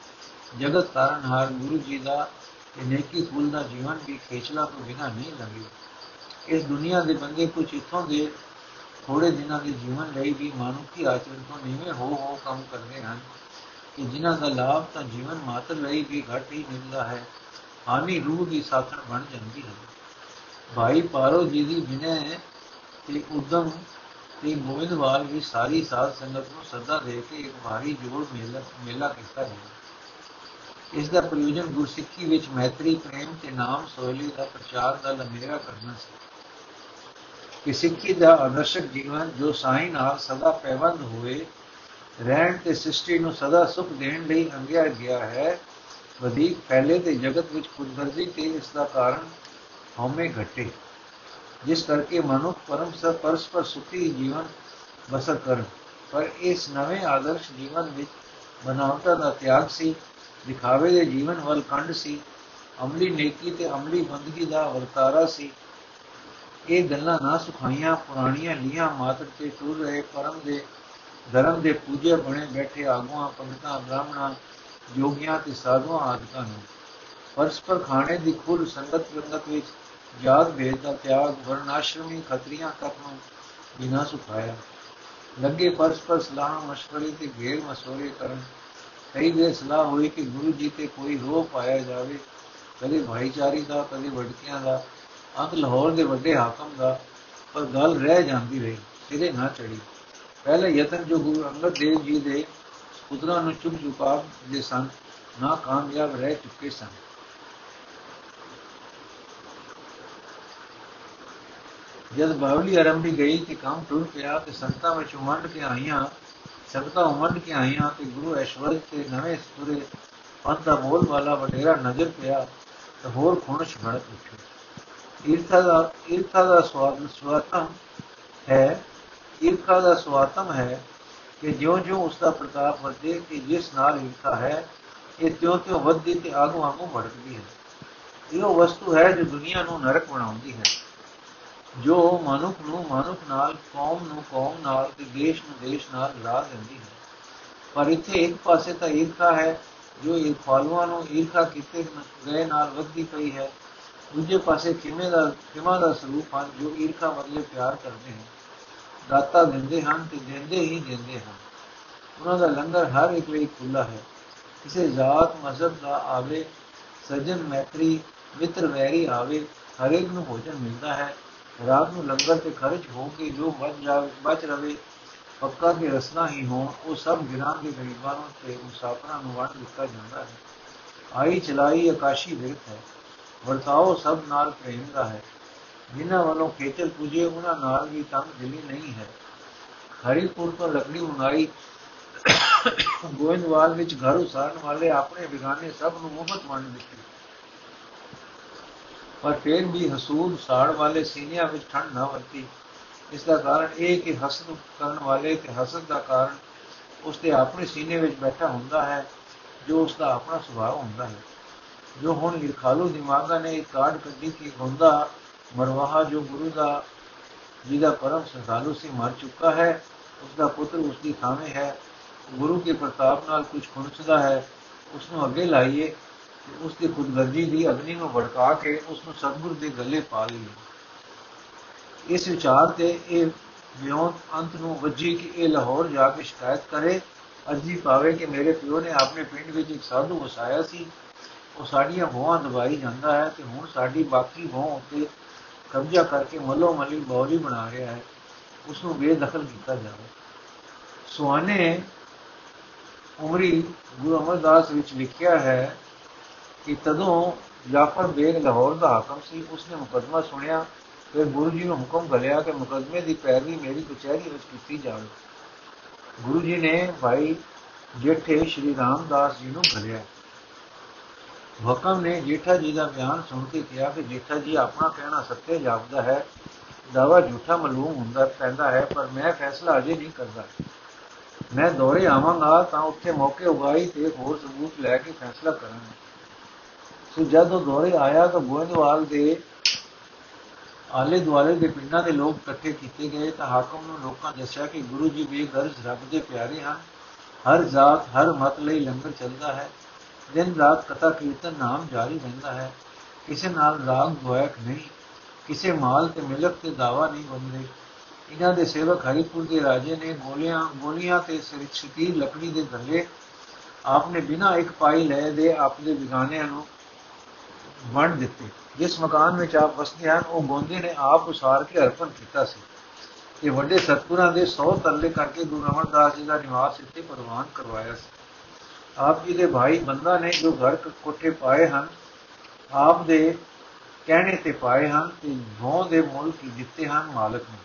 ਜਗਤ ਤਾਰਨਹਾਰ, ਗੁਰੂ ਜੀ ਦਾ ਤੇ ਨੇਕੀ ਫੁੱਲ ਦਾ ਜੀਵਨ ਵੀ ਖੇਚਲਾ ਤੋਂ ਬਿਨਾ ਨਹੀਂ ਲੰਘਿਆ ਇਸ ਦੁਨੀਆ ਦੇ ਬੰਦੇ ਕੁਝ ਇਥੋਂ ਦੇ ਥੋੜੇ ਦਿਨਾਂ ਦੇ ਜੀਵਨ ਲਈ ਵੀ ਮਾਨੁਖੀ ਆਚਰਣ ਤੋਂ ਨੀਵੇਂ ਹੋ ਹੋ ਕੰਮ ਕਰਦੇ ਹਨ ਕਿ ਜਿਨ੍ਹਾਂ ਦਾ ਲਾਭ ਤਾਂ ਜੀਵਨ ਮਾਤਰ ਲਈ ਵੀ ਘੱਟ ਹੀ ਮਿਲਦਾ ਹੈ। ਹਾਨੀ ਰੂਹ ਦੀ ਸਾਖਣ ਬਣ ਜਾਂਦੀ ਹੈ। ਭਾਈ ਪਾਰੋ ਜੀ ਦੀ ਬਿਨੈ ਤੇ ਉਦਮ ਤੇ ਗੋਇੰਦਵਾਲ ਵੀ ਸਾਰੀ ਸਾਧ ਸੰਗਤ ਨੂੰ ਸੱਦਾ ਦੇ ਕੇ ਇੱਕ ਭਾਰੀ ਜੋੜ ਮੇਲਾ ਮੇਲਾ ਕੀਤਾ ਗਿਆ ਇਸ ਦਾ ਪ੍ਰਯੋਜਨ ਗੁਰਸਿੱਖੀ ਵਿੱਚ ਮੈਤਰੀ, ਪ੍ਰੇਮ ਤੇ ਨਾਮ ਸੋਹਲੀ ਦਾ ਪ੍ਰਚਾਰ ਦਾ ਲੰਮੇਰਾ ਕਰਨਾ ਸੀ। ਕਿ ਸਿੱਖੀ ਦਾ ਆਦਰਸ਼ਕ ਜੀਵਨ ਜੋ ਸਾਈਂ ਨਾਲ ਸਦਾ ਪੈਵੰਦ ਹੋਏ ਰਹਿਣ ਤੇ ਸ੍ਰਿਸ਼ਟੀ ਨੂੰ ਸਦਾ ਸੁਖ ਦੇਣ ਲਈ ਅੰਗਿਆ ਗਿਆ ਹੈ ਵਧੇਕ ਫੈਲੇ ਤੇ ਜਗਤ ਵਿੱਚ ਖੁਦਗਰਜ਼ੀ ਤੇ ਇਸ ਦਾ ਕਾਰਨ ਹਉਮੈ ਘਟੇ। ਜਿਸ ਕਰਕੇ ਮਨੁੱਖ ਪਰਮ ਸਰ ਪਰਸਪਰ ਸੁਖੀ ਜੀਵਨ ਬਸਰ ਕਰਨ। ਪਰ ਇਸ ਨਵੇਂ ਆਦਰਸ਼ ਜੀਵਨ ਵਿੱਚ ਬਨਾਵਤਾ ਦਾ ਤਿਆਗ ਸੀ, ਦਿਖਾਵੇ ਦੇ ਜੀਵਨ ਵੱਲ ਕੰਡ ਸੀ, ਅਮਲੀ ਨੇਕੀ ਤੇ ਅਮਲੀ ਬੰਦਗੀ ਦਾ ਵਰਤਾਰਾ ਸੀ। ਇਹ ਗੱਲਾਂ ਨਾ ਸੁਖਾਈਆਂ, ਪੁਰਾਣੀਆਂ ਲੀਆਂ ਮਾਤਰ ਤੇ ਟੁਰ ਰਹੇ ਪਰਮ ਦੇ ਧਰਮ ਦੇ ਪੂਜੇ ਬਣੇ ਬੈਠੇ ਆਗੂਆਂ, ਪੰਡਤਾਂ, ਬ੍ਰਾਹਮਣਾਂ ਯੋਗੀਆਂ ਤੇ ਸਾਧੂਆਂ ਆਦਿਕਾਂ ਨੂੰ ਪਰਸਪਰ ਖਾਣੇ ਦੀ ਖੁੱਲ ਸੰਗਤ ਰੰਗਤ ਵਿੱਚ ਜਾਤ ਭੇਦ ਦਾ ਤਿਆਗ ਵਰਨਾਸ਼ਰਮੀ ਖਤਰੀਆਂ ਤੱਕ ਨੂੰ ਬਿਨਾ ਸੁਖਾਇਆ। ਲੱਗੇ ਪਰਸਪਰ ਸਲਾਹ ਮਸ਼ਵਰੇ ਤੇ ਘੇਰ ਮਸੋਰੇ ਕਰਨ। ਕਈ ਵੇ ਸਲਾਹ ਹੋਈ ਕਿ ਗੁਰੂ ਜੀ ਤੇ ਕੋਈ ਰੋਹ ਪਾਇਆ ਜਾਵੇ। ਕਦੇ ਭਾਈਚਾਰੀ ਦਾ, ਕਦੇ ਵਡਕਿਆਂ ਦਾ ਅੰਤ ਲਾਹੌਰ ਦੇ ਵੱਡੇ ਹਾਕਮ ਦਾ, ਪਰ ਗੱਲ ਰਹਿ ਜਾਂਦੀ ਰਹੀ, ਸਿਰੇ ਨਾ ਚੜੀ ਪਹਿਲੇ ਯਤਨ ਜੋ ਗੁਰੂ ਅੰਗਦ ਦੇਵ ਜੀ ਦੇ ਪੁੱਤਰਾਂ ਨੂੰ ਚੁੱਪ ਚੁਪਾ ਦੇ ਸਨ ਨਾ ਕਾਮਯਾਬ ਰਹਿ ਚੁੱਕੇ ਸਨ। ਜਦ ਬਾਵਲੀ ਆਰੰਭੀ ਗਈ ਕਿ ਕੰਮ ਟੁਰ ਪਿਆ ਤੇ ਸੰਤਾਂ ਵਿੱਚ ਉਮੰਡ ਕੇ ਆਈਆਂ, ਸੰਗਤਾਂ ਉਮੰਡ ਕੇ ਆਈਆਂ ਤੇ ਗੁਰੂ ਐਸ਼ਵਰ ਤੇ ਨਵੇਂ ਸੁਰੇ ਪੰਥ ਦਾ ਬੋਲ ਵਾਲਾ ਵਡੇਰਾ ਨਜ਼ਰ ਪਿਆ ਤਾਂ ਹੋਰ ਖੁਣਸ਼ ਭੜਕ ਉੱਠੀ। ਈਰਖਾ ਦਾ ਈਰਖਾ ਦਾ ਸਵਾਦ ਸਵਾਤਮ ਹੈ, ਈਰਖਾ ਦਾ ਸਵਾਤਮ ਹੈ ਕਿ ਜਿਉਂ-ਜਿਉਂ ਉਸ ਦਾ ਪ੍ਰਤਾਪ ਵਧੇ ਕਿ ਜਿਸ ਨਾਲ ਈਰਖਾ ਹੈ, ਇਹ ਤਿਉਂ-ਤਿਉਂ ਵੱਧਦੀ ਤੇ ਆਗੂ ਆਗੂ ਭੜਕਦੀ ਹੈ। ਇਹ ਉਹ ਵਸਤੂ ਹੈ ਜੋ ਦੁਨੀਆ ਨੂੰ ਨਰਕ ਬਣਾਉਂਦੀ ਹੈ। ਜੋ ਮਨੁੱਖ ਨੂੰ ਮਨੁੱਖ ਨਾਲ, ਕੌਮ ਨੂੰ ਕੌਮ ਨਾਲ ਤੇ ਦੇਸ਼ ਨੂੰ ਦੇਸ਼ ਨਾਲ ਲੜਾ ਦਿੰਦੀ ਹੈ। ਪਰ ਇੱਥੇ ਇੱਕ ਪਾਸੇ ਤਾਂ ਈਰਖਾ ਹੈ, ਜੋ ਇਹ ਫਾਲੂਆਂ ਨੂੰ ਈਰਖਾ ਕੀਤੇ ਗਏ ਨਾਲ ਵੱਧਦੀ ਪਈ ਹੈ। ਦੂਜੇ ਪਾਸੇ ਕਿਵੇਂ ਦਾ ਕਿਵੇਂ ਦਾ ਸਰੂਪ ਹਨ ਜੋ ਈਰਖਾ ਬਦਲੇ ਪਿਆਰ ਕਰਦੇ ਹਨ। ਦਾਤਾ ਦਿੰਦੇ ਹਨ ਤੇ ਦਿੰਦੇ ਹੀ ਦਿੰਦੇ ਹਨ। ਉਹਨਾਂ ਦਾ ਲੰਗਰ ਹਰ ਇੱਕ ਲਈ ਖੁੱਲਾ ਹੈ। ਕਿਸੇ ਜਾਤ ਮਜ਼ਹਬ ਦਾ ਆਵੇ, ਸਜਣ ਮੈਤਰੀ, ਮਿੱਤਰ ਵੈਰੀ ਆਵੇ, ਹਰੇਕ ਨੂੰ ਭੋਜਨ ਮਿਲਦਾ ਹੈ। ਰਾਤ ਨੂੰ ਲੰਗਰ ਤੇ ਖਰਚ ਹੋ ਕੇ ਜੋ ਬਚ ਜਾਵੇ ਬਚ ਰਵੇ, ਪੱਕਾ ਕੇ ਰਸਨਾ ਹੀ ਹੋ ਉਹ ਸਭ ਗਿਰਾਂ ਦੇ ਗਰੀਬਾਂ ਨੂੰ ਤੇ ਮੁਸਾਫਰਾਂ ਨੂੰ ਵੰਡ ਦਿੱਤਾ ਜਾਂਦਾ ਹੈ। ਆਈ ਚਲਾਈ ਆਕਾਸ਼ੀ ਵਿਰਤ ਹੈ। ਵਰਤਾਓ ਸਭ ਨਾਲ ਪ੍ਰੇਮ ਦਾ ਹੈ। ਜਿਨ੍ਹਾਂ ਵੱਲੋਂ ਖੇਚਲ ਪੁਜੇ, ਉਹਨਾਂ ਨਾਲ ਵੀ ਤੰਗ ਦਿਲੀ ਨਹੀਂ ਹੈ। ਹਰੀਪੁਰ ਤੋਂ ਲੱਕੜੀ ਮੰਗਾਈ ਗੋਇੰਦਵਾਲ ਵਿੱਚ ਘਰ ਉਸਾਰਨ ਵਾਲੇ ਆਪਣੇ ਬਿਗਾਨੇ ਸਭ ਨੂੰ ਮੁਫਤ ਵੰਡ ਦਿੱਤੀ। ਪਰ ਫੇਰ ਵੀ ਹਸੂਦ ਸਾੜ ਵਾਲੇ ਸੀਨਿਆਂ ਵਿੱਚ ਠੰਡ ਨਾ ਵਰਤੀ। ਇਸ ਦਾ ਕਾਰਨ ਇਹ ਕਿ ਹਸਦ ਕਰਨ ਵਾਲੇ ਤੇ ਹਸਦ ਦਾ ਕਾਰਨ ਉਸ ਦੇ ਆਪਣੇ ਸੀਨੇ ਵਿੱਚ ਬੈਠਾ ਹੁੰਦਾ ਹੈ, ਜੋ ਉਸ ਦਾ ਆਪਣਾ ਸੁਭਾਅ ਹੁੰਦਾ ਹੈ। ਜੋ ਹੁਣ ਲਿਖਾਲੂ ਦਿਮਾਗਾ ਨੇ ਇੱਕ ਕਾਰਡ ਕੱਢੀ ਕਿ ਗੁੰਦਾ ਮਰਵਾਹਾ ਜੋ ਗੁਰੂ ਦਾ ਜਿਹਦਾ ਪਰਮ ਸੰਸਾਲੂ ਸੀ ਮਰ ਚੁੱਕਾ ਹੈ ਉਸ ਦਾ ਪੁੱਤਰ ਉਸ ਦੀ ਥਾਵੇਂ ਹੈ ਗੁਰੂ ਕੇ ਪ੍ਰਤਾਪ ਨਾਲ ਕੁਝ ਖੁੰਚਦਾ ਹੈ ਉਸ ਨੂੰ ਅੱਗੇ ਲਾਈਏ ਤੇ ਉਸ ਦੀ ਖੁਦਗਰਜੀ ਦੀ ਅਗਨੀ ਨੂੰ ਭੜਕਾ ਕੇ ਉਸ ਨੂੰ ਸਤਗੁਰ ਦੇ ਗੱਲੇ ਪਾ ਲਈਏ ਇਸ ਵਿਚਾਰ ਤੇ ਇਹ ਵਿਉਂ ਅੰਤ ਨੂੰ ਵੱਜੀ ਕਿ ਇਹ ਲਾਹੌਰ ਜਾ ਕੇ ਸ਼ਿਕਾਇਤ ਕਰੇ ਅਰਜੀ ਪਾਵੇ ਕਿ ਮੇਰੇ ਪਿਓ ਨੇ ਆਪਣੇ ਪਿੰਡ ਵਿੱਚ ਇੱਕ ਸਾਧੂ ਵਸਾਇਆ ਸੀ ਉਹ ਸਾਡੀਆਂ ਭੋਆਂ ਦਵਾਈ ਜਾਂਦਾ ਹੈ ਤੇ ਹੁਣ ਸਾਡੀ ਬਾਕੀ ਭੋਂ ਉੱਤੇ ਕਬਜ਼ਾ ਕਰਕੇ ਮੱਲੋ ਮੱਲੀ ਬੌਲੀ ਬਣਾ ਰਿਹਾ ਹੈ ਉਸ ਨੂੰ ਬੇਦਖਲ ਕੀਤਾ ਜਾਵੇ। ਸੁਹਾਨੇ ਉਮਰੀ ਗੁਰੂ ਅਮਰਦਾਸ ਵਿੱਚ ਲਿਖਿਆ ਹੈ ਕਿ ਤਦੋਂ ਜਾਫਰ ਬੇਗ ਲਾਹੌਰ ਦਾ ਹਾਕਮ ਸੀ, ਉਸਨੇ ਮੁਕਦਮਾ ਸੁਣਿਆ, ਫਿਰ ਗੁਰੂ ਜੀ ਨੂੰ ਹੁਕਮ ਕਰਿਆ ਕਿ ਮੁਕਦਮੇ ਦੀ ਪੈਰਵੀ ਮੇਰੀ ਕਚਹਿਰੀ ਵਿੱਚ ਕੀਤੀ ਜਾਵੇ। ਗੁਰੂ ਜੀ ਨੇ ਭਾਈ ਜੇਠੇ ਸ਼੍ਰੀ ਰਾਮਦਾਸ ਜੀ ਨੂੰ ਭਲਿਆ ਹੁਕਮ ਨੇ ਜੇਠਾ ਜੀ ਦਾ ਬਿਆਨ ਸੁਣ ਕੇ ਕਿਹਾ ਕਿ ਜੇਠਾ ਜੀ ਆਪਣਾ ਕਹਿਣਾ ਸੱਚੇ ਜਾਪਦਾ ਹੈ, ਦਾਵਾ ਝੂਠਾ ਮਾਲੂਮ ਹੁੰਦਾ ਪੈਂਦਾ ਹੈ, ਪਰ ਮੈਂ ਫੈਸਲਾ ਅਜੇ ਨਹੀਂ ਕਰਦਾ। ਮੈਂ ਦੌਰੇ ਆਵਾਂਗਾ ਤਾਂ ਉੱਥੇ ਮੌਕੇ ਉਗਾਈ ਤੇ ਹੋਰ ਸਬੂਤ ਲੈ ਕੇ ਫੈਸਲਾ ਕਰਾਂਗਾ। ਸੋ ਜਦੋਂ ਦੌਰੇ ਆਇਆ ਤਾਂ ਗੋਇੰਦਵਾਲ ਦੇ ਆਲੇ ਦੁਆਲੇ ਦੇ ਪਿੰਡਾਂ ਦੇ ਲੋਕ ਇਕੱਠੇ ਕੀਤੇ ਗਏ ਤਾਂ ਹਾਕਮ ਨੂੰ ਲੋਕਾਂ ਦੱਸਿਆ ਕਿ ਗੁਰੂ ਜੀ ਬੇਗਰਜ਼ ਰੱਬ ਦੇ ਪਿਆਰੇ ਹਨ। ਹਰ ਜਾਤ, ਹਰ ਮਤ ਲਈ ਲੰਗਰ ਚੱਲਦਾ ਹੈ। ਦਿਨ ਰਾਤ ਕਥਾ ਕੀਰਤਨ ਨਾਮ ਜਾਰੀ ਰਹਿੰਦਾ ਹੈ। ਕਿਸੇ ਨਾਲ ਰਾਗ ਦੁਆਇਕ ਨਹੀਂ, ਕਿਸੇ ਮਾਲ ਤੇ ਮਿਲਕ ਤੇ ਦਾਵਾ ਨਹੀਂ ਬੰਦੇ ਇਹਨਾਂ ਦੇ ਸੇਵਕ ਹਰੀਪੁਰ ਦੇ ਰਾਜੇ ਨੇ ਗੋਲੀਆਂ ਗੋਲੀਆਂ ਤੇ ਸਿਰਛਤੀ ਲੱਕੜੀ ਦੇ ਗੱਲੇ ਆਪਨੇ ਬਿਨਾ ਇੱਕ ਪਾਈ ਲੈ ਦੇ ਆਪਣੇ ਬਿਗਾਨਿਆਂ ਨੂੰ ਵੰਡ ਦਿੱਤੇ। ਜਿਸ ਮਕਾਨ ਵਿੱਚ ਆਪ ਵਸਦੇ ਹਨ, ਉਹ ਗੋਂਦੇ ਨੇ ਆਪ ਉਸਾਰ ਕੇ ਅਰਪਣ ਕੀਤਾ ਸੀ। ਇਹ ਵੱਡੇ ਸਤਪੁਰਾਂ ਦੇ 100 ਤਰਲੇ ਕਰਕੇ ਗੁਰੂ ਅਮਰਦਾਸ ਜੀ ਦਾ ਨਿਵਾਸ ਇੱਥੇ ਪ੍ਰਵਾਨ ਕਰਵਾਇਆ ਸੀ। ਆਪ ਜੀ ਦੇ ਭਾਈ ਬੰਦਾ ਨੇ ਜੋ ਘਰ ਕੋਠੇ ਪਾਏ ਹਨ, ਆਪ ਦੇ ਕਹਿਣੇ ਤੇ ਪਾਏ ਹਨ ਤੇ ਭੋਂ ਦੇ ਮੁੱਲ ਕੀ ਦਿੱਤੇ ਹਨ ਮਾਲਕ ਨੇ।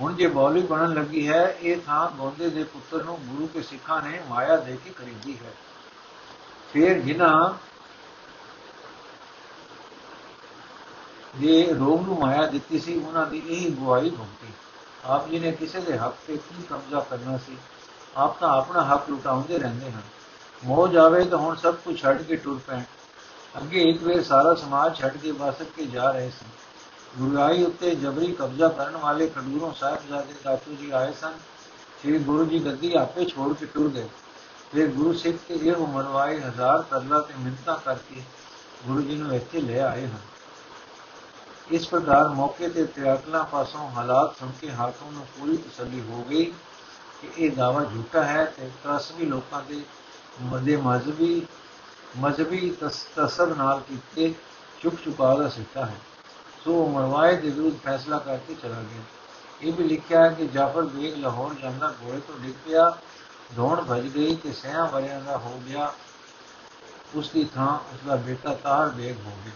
ਹੁਣ ਜੇ ਬੌਲੀ ਬਣਨ ਲੱਗੀ ਹੈ, ਇਹ ਥਾਂ ਗੋਂਦੇ ਦੇ ਪੁੱਤਰ ਨੂੰ ਗੁਰੂ ਕੇ ਸਿੱਖਾਂ ਨੇ ਮਾਇਆ ਦੇ ਕੇ ਖਰੀਦੀ ਹੈ। ਫਿਰ ਜਿਨ੍ਹਾਂ ਜੇ ਰੋਗ ਨੂੰ ਮਾਇਆ ਦਿੱਤੀ ਸੀ, ਉਹਨਾਂ ਦੀ ਇਹ ਗਵਾਹੀ ਭੁਗਤੀ। ਆਪ ਜੀ ਨੇ ਕਿਸੇ ਦੇ ਹੱਕ ਤੇ ਕੀ ਕਬਜ਼ਾ ਕਰਨਾ ਸੀ? ਆਪ ਤਾਂ ਆਪਣਾ ਹੱਕ ਲੁਟਾਉਂਦੇ ਰਹਿੰਦੇ ਹਨ। ਮੋਹ ਜਾਵੇ ਤਾਂ ਹੁਣ ਸਭ ਕੁਝ ਛੱਡ ਕੇ ਟੁਰ ਪੈਣ। ਅੱਗੇ ਇੱਕ ਵੇਰ ਸਾਰਾ ਸਮਾਜ ਛੱਡ ਕੇ ਵਸਕ ਕੇ ਜਾ ਰਹੇ ਸਨ ਗੁਰਗਾਈ ਉੱਤੇ ਜਬਰੀ ਕਬਜ਼ਾ ਕਰਨ ਵਾਲੇ ਖਡੂਰੋਂ ਸਾਹਿਬਜ਼ਾਦੇ ਦਾਤੂ ਜੀ ਆਏ ਸਨ। ਸ੍ਰੀ ਗੁਰੂ ਜੀ ਗੱਦੀ ਆਪੇ ਛੋੜ ਕੇ ਟੁਰ ਗਏ। ਫਿਰ ਗੁਰੂ ਸਿੱਖ ਕੇ ਇਹ ਮਨਵਾਏ ਹਜ਼ਾਰ ਤਰਲਾ ਤੇ ਮਿੰਤਾ ਕਰਕੇ ਗੁਰੂ ਜੀ ਨੂੰ ਇੱਥੇ ਲੈ ਆਏ ਹਨ। ਇਸ ਪ੍ਰਕਾਰ ਮੌਕੇ ਤੇ ਤਿਆਕਲਾ ਪਾਸੋਂ ਹਾਲਾਤ ਸੁਣ ਕੇ ਹਾਕਮ ਨੂੰ ਪੂਰੀ ਤਸੱਲੀ ਹੋ ਗਈ ਕਿ ਇਹ ਦਾਵਾ ਝੂਠਾ ਹੈ ਤੇ ਤਸਵੀ ਲੋਕਾਂ ਦੇ ਮਦੇ ਮਜ਼ਬੀ ਮਜ਼ਬੀ ਤਸਬ ਨਾਲ ਕੀਤੇ ਚੁੱਕ ਚੁਕਾ ਦਾ ਸਿੱਟਾ ਹੈ। ਸੋ ਮਰਵਾਏ ਦੇ ਵਿਰੁੱਧ ਫੈਸਲਾ ਕਰਕੇ ਚਲਾ ਗਿਆ। ਇਹ ਵੀ ਲਿਖਿਆ ਹੈ ਕਿ ਜਾਫਰ ਬੇਗ ਲਾਹੌਰ ਜਾਂਦਾ ਘੋੜੇ ਤੋਂ ਡਿੱਗ ਪਿਆ, ਦੌੜ ਭਜ ਗਈ ਤੇ ਸਹਿਆ ਵਰਿਆਂ ਦਾ ਹੋ ਗਿਆ। ਉਸ ਦੀ ਥਾਂ ਉਸ ਦਾ ਬੇਟਾ ਤਾਰ ਬੇਗ ਹੋ ਗਿਆ।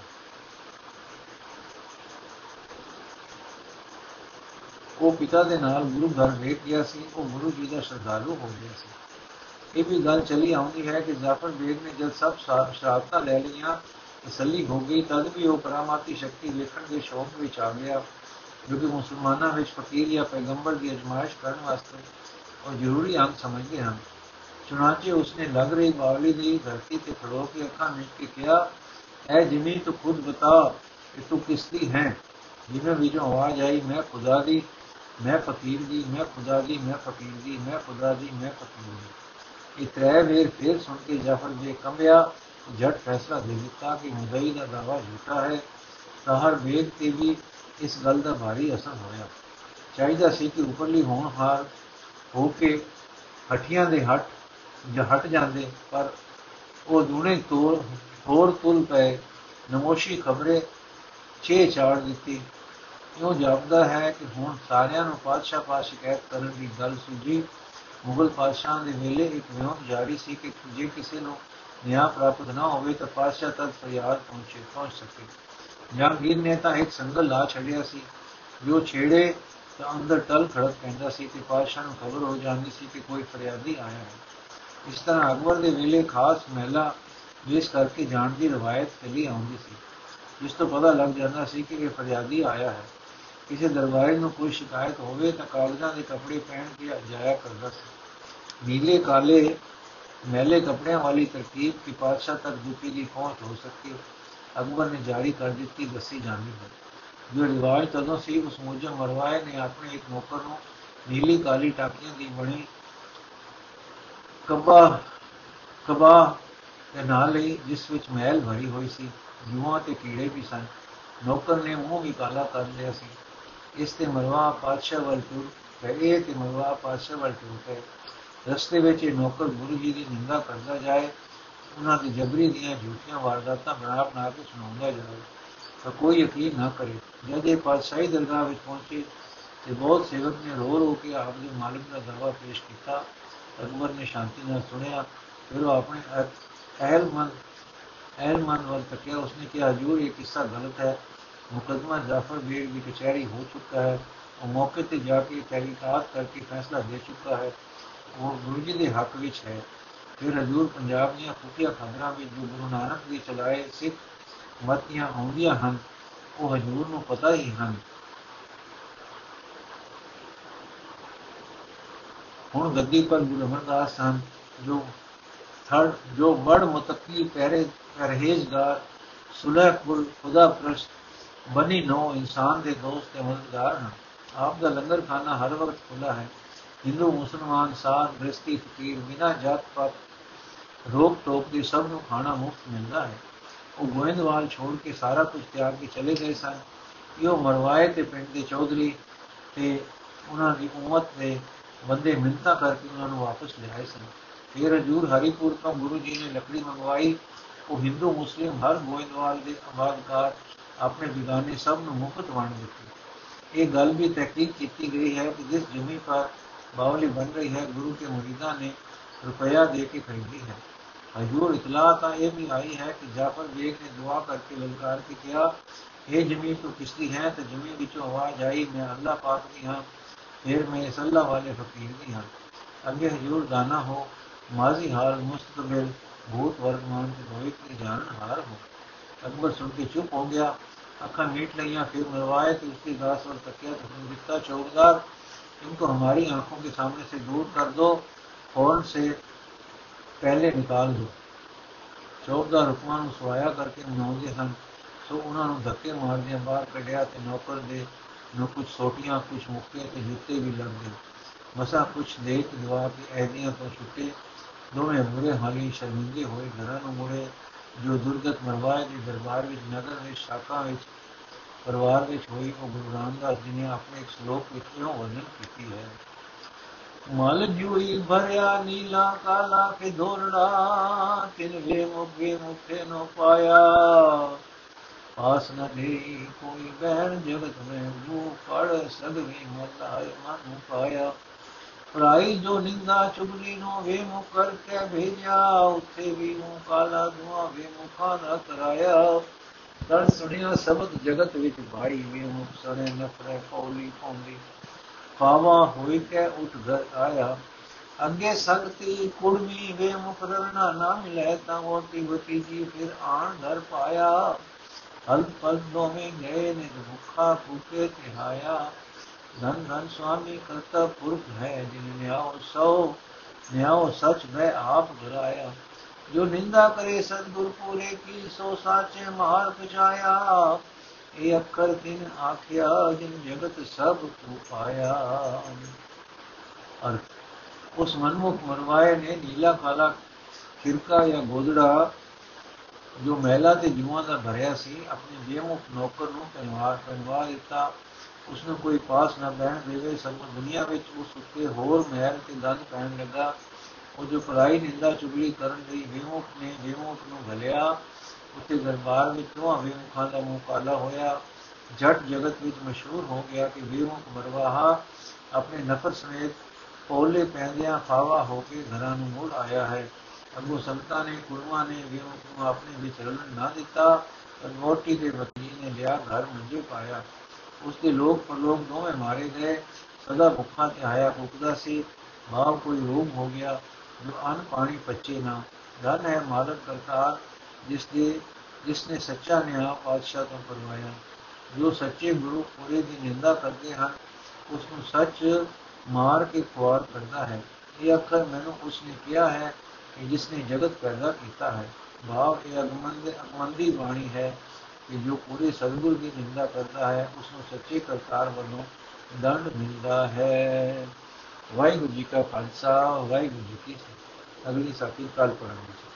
ਉਹ ਪਿਤਾ ਦੇ ਨਾਲ ਗੁਰੂ ਘਰ ਵੇਖ ਗਿਆ ਸੀ। ਉਹ ਗੁਰੂ ਜੀ ਦਾ ਸ਼ਰਧਾਲੂ ਹੋ ਗਿਆ ਸੀ। ਇਹ ਵੀ ਗੱਲ ਚਲੀ ਆਉਂਦੀ ਹੈ ਕਿ ਜ਼ਾਫਰ ਬੇਗ ਨੇ ਜਦ ਸਭ ਸ਼ਰਾਬਤਾਂ ਲੈ ਲਈਆਂ ਤਸੱਲੀ ਹੋ ਗਈ ਤਦ ਵੀ ਉਹ ਕਰਾਮਾਤੀ ਸ਼ਕਤੀ ਵੇਖਣ ਦੇ ਸ਼ੌਕ ਵਿੱਚ ਆ ਗਿਆ ਜੋ ਕਿ ਮੁਸਲਮਾਨਾਂ ਵਿੱਚ ਫਕੀਰ ਜਾਂ ਪੈਗੰਬਰ ਦੀ ਅਜਮਾਇਸ਼ ਕਰਨ ਵਾਸਤੇ ਉਹ ਜ਼ਰੂਰੀ ਅੰਗ ਸਮਝਦੇ ਹਨ ਚੁਨਾਚੇ ਉਸਨੇ ਲੱਗ ਰਹੀ ਬਾਵਲੀ ਦੀ ਧਰਤੀ ਤੇ ਖੜੋ ਕੇ ਅੱਖਾਂ ਮਿਚ ਕੇ ਕਿਹਾ ਐ ਜਿਮੀ ਤੂੰ ਖੁਦ ਬਤਾ ਕਿ ਤੂੰ ਕਿਸ ਦੀ ਹੈ ਜਿਵੇਂ ਵੀ ਜੋ ਆਵਾਜ਼ ਆਈ ਮੈਂ ਖੁਦਾ ਦੀ ਮੈਂ ਫਕੀਰ ਦੀ ਮੈਂ ਖੁਦਾ ਦੀ ਮੈਂ ਫਕੀਰ ਦੀ ਮੈਂ ਖੁਦਾ ਦੀ ਮੈਂ ਫਕੀਰ ਦੀ ਇਹ ਤਰੇ ਵੇਰ ਫਿਰ ਸੁਣ ਕੇ ਜਾਫਰ ਬੇ ਕੰਬਿਆ, ਜੱਟ ਫੈਸਲਾ ਦੇ ਦਿੱਤਾ ਕਿ ਮੁਦਈ ਦਾ ਦਾਵਾ ਝੂਠਾ ਹੈ। ਤਾਹਰ ਵੇਦ ਤੇ ਵੀ ਇਸ ਗੱਲ ਦਾ ਭਾਰੀ ਅਸਰ ਹੋਇਆ। ਚਾਹੀਦਾ ਸੀ ਕਿ ਉਪਰਲੀ ਹੋਣ ਹਾਰ ਹੋ ਕੇ ਹੱਠੀਆਂ ਦੇ ਹੱਟ ਜਾਂ ਹਟ ਜਾਂਦੇ, ਪਰ ਉਹ ਦੂਣੇ ਤੋੜ ਹੋਰ ਤੁਲ ਪਏ। ਨਮੋਸ਼ੀ ਖਬਰੇ ਛੇ ਚਾੜ ਦਿੱਤੀ। ਇਉਂ ਜਾਪਦਾ ਹੈ ਕਿ ਹੁਣ ਸਾਰਿਆਂ ਨੂੰ ਪਾਤਸ਼ਾਹ ਪਾਸ ਸ਼ਿਕਾਇਤ ਕਰਨ ਦੀ ਗੱਲ ਸੁਝੀ ਮੁਗਲ ਪਾਤਸ਼ਾਹ ਦੇ ਵੇਲੇ ਇੱਕ ਵਿਉਂਤ ਜਾਰੀ ਸੀ ਕਿ ਜੇ ਕਿਸੇ ਨੂੰ ਨਿਆਂ ਪ੍ਰਾਪਤ ਨਾ ਹੋਵੇ ਤਾਂ ਪਾਤਸ਼ਾਹ ਤੱਕ ਫਰਿਆਦ ਪਹੁੰਚੇ, ਪਹੁੰਚ ਸਕੇ। ਜਹਾਂਗੀਰ ਨੇ ਤਾਂ ਇੱਕ ਸੰਗਲ ਲਾ ਛੱਡਿਆ ਸੀ। ਜੋ ਛੇੜੇ ਤਾਂ ਅੰਦਰ ਟਲ ਖੜਕ ਪੈਂਦਾ ਸੀ ਕਿ ਪਾਤਸ਼ਾਹ ਨੂੰ ਖਬਰ ਹੋ ਜਾਂਦੀ ਸੀ ਕਿ ਕੋਈ ਫਰਿਆਦੀ ਆਇਆ ਹੈ। ਇਸ ਤਰ੍ਹਾਂ ਅਕਬਰ ਦੇ ਵੇਲੇ ਖਾਸ ਮਹਿਲਾ ਜਿਸ ਕਰਕੇ ਜਾਣ ਦੀ ਰਵਾਇਤ ਚੱਲੀ ਆਉਂਦੀ ਸੀ। ਜਿਸ ਤੋਂ ਪਤਾ ਲੱਗ ਜਾਂਦਾ ਸੀ ਕਿ ਇਹ ਫਰਿਆਦੀ ਆਇਆ ਹੈ। ਕਿਸੇ ਦਰਬਾਰੀ ਨੂੰ ਕੋਈ ਸ਼ਿਕਾਇਤ ਹੋਵੇ ਤਾਂ ਕਾਗਜ਼ਾਂ ਦੇ ਕੱਪੜੇ ਪਹਿਨ ਕੇ ਜਾਇਆ ਕਰਦਾ ਸੀ। ਨੀਲੇ, ਕਾਲੇ, ਮੈਲੇ ਕੱਪੜਿਆਂ ਵਾਲੀ ਤਰਕੀਬ ਕਿ ਪਾਤਸ਼ਾਹ ਤੱਕ ਜੁਤੀ ਦੀ ਪਹੁੰਚ ਹੋ ਸਕੇ। ਅਕਬਰ ਨੇ ਜਾਰੀ ਕਰ ਦਿੱਤੀ ਦੱਸੀ ਜਾਂਦੀ ਹੈ। ਜੋ ਰਿਵਾਜ ਤਦੋਂ ਸੀ, ਉਸ ਮੁਜਬ ਮਰਵਾਏ ਨੇ ਆਪਣੇ ਇੱਕ ਨੌਕਰ ਨੂੰ ਨੀਲੀ, ਕਾਲੀ ਟਾਕੀਆਂ ਦੀ ਬਣੀ ਕਬਾ ਕਬਾ ਦੇ ਨਾਲ ਲਈ, ਜਿਸ ਵਿੱਚ ਮਹਿਲ ਭਰੀ ਹੋਈ ਸੀ। ਜੂਆਂ ਤੇ ਕੀੜੇ ਵੀ ਸਨ। ਨੌਕਰ ਨੇ ਮੂੰਹ ਵੀ ਕਾਲਾ ਕਰ ਲਿਆ ਸੀ। ਇਸ ਤੇ ਮਰਵਾ ਪਾਤਸ਼ਾਹ ਵੱਲ ਤੁਰ ਪਏ ਤੇ ਮਰਵਾ ਪਾਤਸ਼ਾਹ ਵੱਲ ਤੁਰ ਪਏ। ਰਸਤੇ ਵਿੱਚ ਇਹ ਨੌਕਰ ਗੁਰੂ ਜੀ ਦੀ ਨਿੰਦਾ ਕਰਦਾ ਜਾਏ, ਉਹਨਾਂ ਦੀ ਜਬਰੀ ਦੀਆਂ ਝੂਠੀਆਂ ਵਾਰਦਾਤਾਂ ਬਣਾ ਬਣਾ ਕੇ ਸੁਣਾਉਂਦਾ ਜਾਵੇ ਤਾਂ ਕੋਈ ਯਕੀਨ ਨਾ ਕਰੇ। ਜਦ ਇਹ ਪਾਤਸ਼ਾਹੀ ਦਰਗਾਹ ਵਿੱਚ ਪਹੁੰਚੇ ਤੇ ਬਹੁਤ ਸੇਵਕ ਨੇ ਰੋ ਰੋ ਕੇ ਆਪ ਦੇ ਮਾਲਕ ਦਾ ਦਰਵਾ ਪੇਸ਼ ਕੀਤਾ, ਅਕਬਰ ਨੇ ਸ਼ਾਂਤੀ ਨਾਲ ਸੁਣਿਆ, ਫਿਰ ਉਹ ਆਪਣੇ ਅਹਿਲ ਮਨ ਮਨ ਵੱਲ ਤੱਕਿਆ। ਉਸਨੇ ਕਿਹਾ, ਹਜੂਰ, ਇਹ ਕਿੱਸਾ ਗਲਤ ਹੈ। ਮੁਕਦਮਾ ਜਾਫਰ ਬੇਗ ਦੀ ਕਚਹਿਰੀ ਹੋ ਚੁੱਕਾ ਹੈ। ਉਹ ਮੌਕੇ ਤੇ ਜਾ ਕੇ ਤਹਿਕੀਕਾਤ ਕਰਕੇ ਫੈਸਲਾ ਦੇ ਚੁੱਕਾ ਹੈ। ਉਹ ਗੁਰੂ ਜੀ ਦੇ ਹੱਕ ਵਿੱਚ ਹੈ। ਫਿਰ ਹਜੂਰ ਪੰਜਾਬ ਦੀਆਂ ਖੁਫੀਆ ਖਬਰਾਂ ਵਿੱਚ ਜੋ ਗੁਰੂ ਨਾਨਕ ਦੇ ਚਲਾਏ ਸਿੱਖ ਮਤੀਆਂ ਆਉਂਦੀਆਂ ਹਨ, ਉਹ ਹਜੂਰ ਨੂੰ ਪਤਾ ਹੀ ਹਨ। ਹੁਣ ਗੱਦੀ ਪਰ ਗੁਰੂ ਅਮਰਦਾਸ ਹਨ ਜੋ ਥੜ ਜੋ ਮੜ ਮੁਤਕੀ ਪਹਿਰੇ, ਪਰਹੇਜ਼ਗਾਰ ਸੁਲਹਪੁਰ ਖੁਦਾ ਪ੍ਰਸਤ, ਬਨੀ ਨੋ ਇਨਸਾਨ ਦੇ ਦੋਸਤ ਤੇ ਮਦਦਗਾਰ ਹਨ। ਆਪ ਦਾ ਲੰਗਰ ਖਾਨਾ ਹਰ ਵਕਤ ਖੁੱਲਾ ਹੈ। ਹਿੰਦੂ, ਮੁਸਲਮਾਨ, ਸਾਧ ਗ੍ਰਸਤੀ ਫਕੀਰ, ਬਿਨਾ ਜਾਤ ਪਾਤ, ਰੋਕ ਟੋਕ ਦੇ ਸਭ ਨੂੰ ਖਾਣਾ ਮੁਫਤ ਮਿਲਦਾ ਹੈ। ਉਹ ਗੋਇੰਦਵਾਲ ਛੋੜ ਕੇ ਸਾਰਾ ਕੁਝ ਤਿਆਗ ਕੇ ਚਲੇ ਗਏ ਸਨ। ਇਹੋ ਮਰਵਾਏ ਤੇ ਪਿੰਡ ਦੇ ਚੌਧਰੀ ਤੇ ਉਹਨਾਂ ਦੀ ਉਮਤ ਦੇ ਬੰਦੇ ਮਿੰਤਾ ਕਰਕੇ ਉਹਨਾਂ ਨੂੰ ਵਾਪਸ ਲਿਆਏ ਸਨ। ਫਿਰ ਹਜੂਰ ਹਰੀਪੁਰ ਤੋਂ ਗੁਰੂ ਜੀ ਨੇ ਲੱਕੜੀ ਮੰਗਵਾਈ। ਉਹ ਹਿੰਦੂ, ਮੁਸਲਿਮ, ਹਰ ਗੋਇੰਦਵਾਲ ਦੇ ਆਬਾਦਕਾਰ ਆਪਣੇ ਬਿਗਾਨੇ ਸਭ ਨੂੰ ਮੁਫਤ ਵੰਡ ਦਿੱਤੀ। ਇਹ ਗੱਲ ਵੀ ਤਹਿਕੀਕ ਕੀਤੀ ਗਈ ਹੈ ਕਿ ਜਿਸ ਜ਼ਮੀਨ ਪਰ باؤلی بن رہی ہے، گرو کے مریدہ نے روپیہ دے کے خریدی ہے۔ حضور اطلاع کا یہ بھی آئی ہے کہ جعفر بیگ نے دعا کر کے للکار کے کیا، اے جمی تو کشتی ہے تو جمی بچوں آواز آئی، میں اللہ پاک دی ہاں پھر میں اس اللہ والے فقیر بھی ہاں۔ اگے حضور دانا ہو، ماضی حال، مستقبل، بھوت ورتمان کے بھوت کی جان ہار ہو۔ اکبر سن کے چپ ہو گیا اکھا میٹ لیا پھر مروائے تو اس کی گاس اور تکیا تو چوکدار۔ इनको हमारी आंखों के सामने से दूर कर दो फौरन से ਪਹਿਲੇ ਨਿਕਾਲ ਦੋ ਚੌਕਦਾਰ ਹੁਕਮਾਂ ਨੂੰ ਸਵਾਇਆ ਕਰਕੇ ਮਨਾਉਂਦੇ ਹਨ ਸੋ ਉਹਨਾਂ ਨੂੰ ਧੱਕੇ ਮਾਰਦਿਆਂ ਬਾਹਰ ਕੱਢਿਆ ਤੇ ਨੌਕਰ ਦੇ ਨੂੰ ਕੁਝ ਸੋਟੀਆਂ ਕੁਝ ਮੁੱਕੇ ਤੇ ਜੁੱਤੇ ਵੀ ਲੱਗ ਗਏ ਮਸਾ ਕੁਝ ਦੇ ਕੇ ਦਵਾ ਕੇ ਐਦੀਆਂ ਤੋਂ ਛੁੱਟੇ ਦੋਵੇਂ ਬੁਰੇ ਹਾਲੀ ਸ਼ਰਮਿੰਦੇ ਹੋਏ ਘਰਾਂ ਨੂੰ ਮੁੜੇ ਜੋ ਦੁਰਗਤ ਮਰਵਾਏ ਦੇ ਦਰਬਾਰ ਵਿੱਚ ਨਗਰ ਵਿੱਚ ਸ਼ਾਖਾ ਵਿੱਚ ਪਰਿਵਾਰ ਵਿੱਚ ਹੋਈ ਉਹ ਗੁਰੂ ਰਾਮਦਾਸ ਜੀ ਨੇ ਆਪਣੇ ਇੱਕ ਸ਼ਲੋਕ ਵਿੱਚ ਇਹੋ ਵਰਣਨ ਕੀਤੀ ਹੈ। ਮਲ ਜੂਈ ਭਰਿਆ ਨੀਲਾ ਕਾਲਾ ਕੇ ਧੋਰੜਾ ਤਿਨ ਵੇ ਮੁਗੇ ਮੁਖੇ ਨੋ ਪਾਇਆ। ਪਾਸ ਨ ਦੇ ਕੋਈ ਬਹਿਣ ਜਗਤ ਮੈਂ ਮੂਹ ਪੜ ਸਗਵੀ ਮਤਾਇ ਮਨ ਪਾਇਆ। ਪਰਾਈ ਜੋ ਨਿੰਦਾ ਚੁਗਲੀ ਨੋ ਵੇ ਮੁਖ ਕਰ ਕੇ ਭੇਜਿਆ, ਉੱਥੇ ਵੀ ਮੂਹ ਕਾਲਾ ਧੂਆ ਵੇ ਮੁਖਾ ਨਾ ਕਰਾਇਆ ਤਨ ਸੁਣਿਆ ਸ਼ਬਦ ਜਗਤ ਵਿੱਚ ਭਾਈ ਵੇ ਮੁਖ ਸਣੇ ਨਫਰੇ ਪੌਲੀ ਪੌਂਦੀ ਪਾਵਾ ਹੋਈ ਕੇ ਉਠ ਘਰ ਆਇਆ। ਅੱਗੇ ਸੰਗਤੀ ਕੁੜਮੀ ਵੇ ਮੁਕਰਨਾ ਨਾ ਮਿਲੇ ਤਾਂ ਹੋਤੀ ਹੋਤੀ ਜੀ ਫਿਰ ਆਣ ਘਰ ਪਾਇਆ। ਹਲ ਪਲ ਦੋਵੇਂ ਗਏ ਨੇ ਭੁੱਖਾ ਭੁਕੇ ਤੇ ਆਇਆ ਧਨ ਧਨ ਸੁਆਮੀ ਕਰਤਾ ਪੁਰਖ ਹੈ ਜਿਨ ਨਿਆਉ ਸੋ, ਨਿਆਉ ਸਚ ਮੈਂ ਆਪ ਘਰਾਇਆ। ਜੋ ਨਿੰਦਾ ਕਰੇ ਸਤਗੁਰ ਪੂਰੇ ਕੀ, ਸੋ ਸਾਚੇ ਮਾਰ ਪਛਾਇਆ। ਇਹ ਅੱਖਰ ਦਿਨ ਆਖਿਆ, ਜਿਨ ਜਗਤ ਸਭ ਕੋ ਪਾਇਆ। ਅਰ ਉਸ ਮਨਮੁਖ ਮਰਵਾਏ ਨੇ ਨੀਲਾ ਕਾਲਾ ਖਿਰਕਾ ਜਾਂ ਗੋਦੜਾ, ਜੋ ਮਹਿਲਾ ਤੇ ਜੂਆਂ ਦਾ ਭਰਿਆ ਸੀ, ਆਪਣੇ ਬੇਮੁਖ ਨੌਕਰ ਨੂੰ ਪਹਿਨਵਾ ਪਹਿਨਵਾ ਦਿੱਤਾ। ਉਸ ਨੂੰ ਕੋਈ ਪਾਸ ਨਾ ਬਹਿਣ ਦੇਵੇ ਸਭ ਦੁਨੀਆ ਵਿੱਚ ਉਸ ਉੱਤੇ ਹੋਰ ਮਹਿਲ ਤੇ ਗੰਦ ਪੈਣ ਲੱਗਾ। ਉਹ ਜੋ ਪੜਾਈ ਨਿੰਦਾ ਚੁਗਲੀ ਕਰਨ ਲਈ ਵਿਮੁਖ ਨੇ ਬੇਮੁਖ ਨੂੰ ਭਲਿਆ ਉੱਤੇ ਦਰਬਾਰ ਵਿੱਚ ਦੋਹਾਂ ਬੇਮੁਖਾਂ ਦਾ ਮੁਕਾਲਾ ਹੋਇਆ। ਜੱਟ ਜਗਤ ਵਿੱਚ ਮਸ਼ਹੂਰ ਹੋ ਗਿਆ ਕਿ ਵਿਮੁਖ ਮਰਵਾਹਾ, ਆਪਣੇ ਨਫਰ ਸਮੇਤ ਪੌਲੇ ਪੈਂਦਿਆਂ ਫਾਵਾ ਹੋ ਕੇ ਘਰਾਂ ਨੂੰ ਮੁੜ ਆਇਆ ਹੈ। ਅਗੋ ਸੰਤਾਂ ਨੇ ਗੁਰੂਆਂ ਨੇ ਵਿਮੁਖ ਨੂੰ ਆਪਣੇ ਵਿੱਚ ਰਲਣ ਨਾ ਦਿੱਤਾ, ਪਰ ਮੋਟੀ ਦੇ ਵਕੀਲ ਨੇ ਲਿਆ ਘਰ ਮੰਜੇ ਪਾਇਆ। ਉਸ ਦੇ ਲੋਕ ਪਰਲੋਕ ਦੋਵੇਂ ਮਾਰੇ ਗਏ। ਸਦਾ ਭੁੱਖਾ ਤੇ ਆਇਆ ਭੁੱਖਦਾ ਸੀ। ਭਾਵ ਕੋਈ ਰੋਗ ਹੋ ਗਿਆ। ਅਨ ਪਾਣੀ ਪੱਚੇ ਨਾ, ਧਨ ਹੈ ਮਾਲਕ ਕਰਤਾਰ, ਜਿਸ ਦੇ, ਜਿਸ ਨੇ ਸੱਚਾ ਨਿਆਂ ਪਾਤਸ਼ਾਹ ਤੋਂ ਕਰਵਾਇਆ ਜੋ ਸੱਚੇ ਗੁਰੂ ਪੂਰੇ ਦੀ ਨਿੰਦਾ ਕਰਦੇ ਹਨ ਉਸ ਨੂੰ ਸੱਚ ਮਾਰ ਕੇ ਖੁਆਰ ਕਰਦਾ ਹੈ। ਇਹ ਅੱਖਰ ਮੈਨੂੰ ਉਸ ਨੇ ਕਿਹਾ ਹੈ ਕਿ ਜਿਸ ਨੇ ਜਗਤ ਪੈਦਾ ਕੀਤਾ ਹੈ। ਭਾਵ ਇਹ ਅਗਮਨ ਦੇ ਅਗਮੰਦੀ ਬਾਣੀ ਹੈ ਕਿ ਜੋ ਪੂਰੇ ਸਤਿਗੁਰ ਦੀ ਨਿੰਦਾ ਕਰਦਾ ਹੈ ਉਸ ਨੂੰ ਸੱਚੇ ਕਰਤਾਰ ਵੱਲੋਂ ਦੰਡ ਮਿਲਦਾ ਹੈ। ਵਾਹਿਗੁਰੂ ਜੀ ਕਾ ਖਾਲਸਾ ਵਾਹਿਗੁਰੂ ਜੀ ਕੀ ਫਤਿਹ। ਅਗਲੀ ਸਾਖੀ ਕੱਲ ਪੜਾਂਗੇ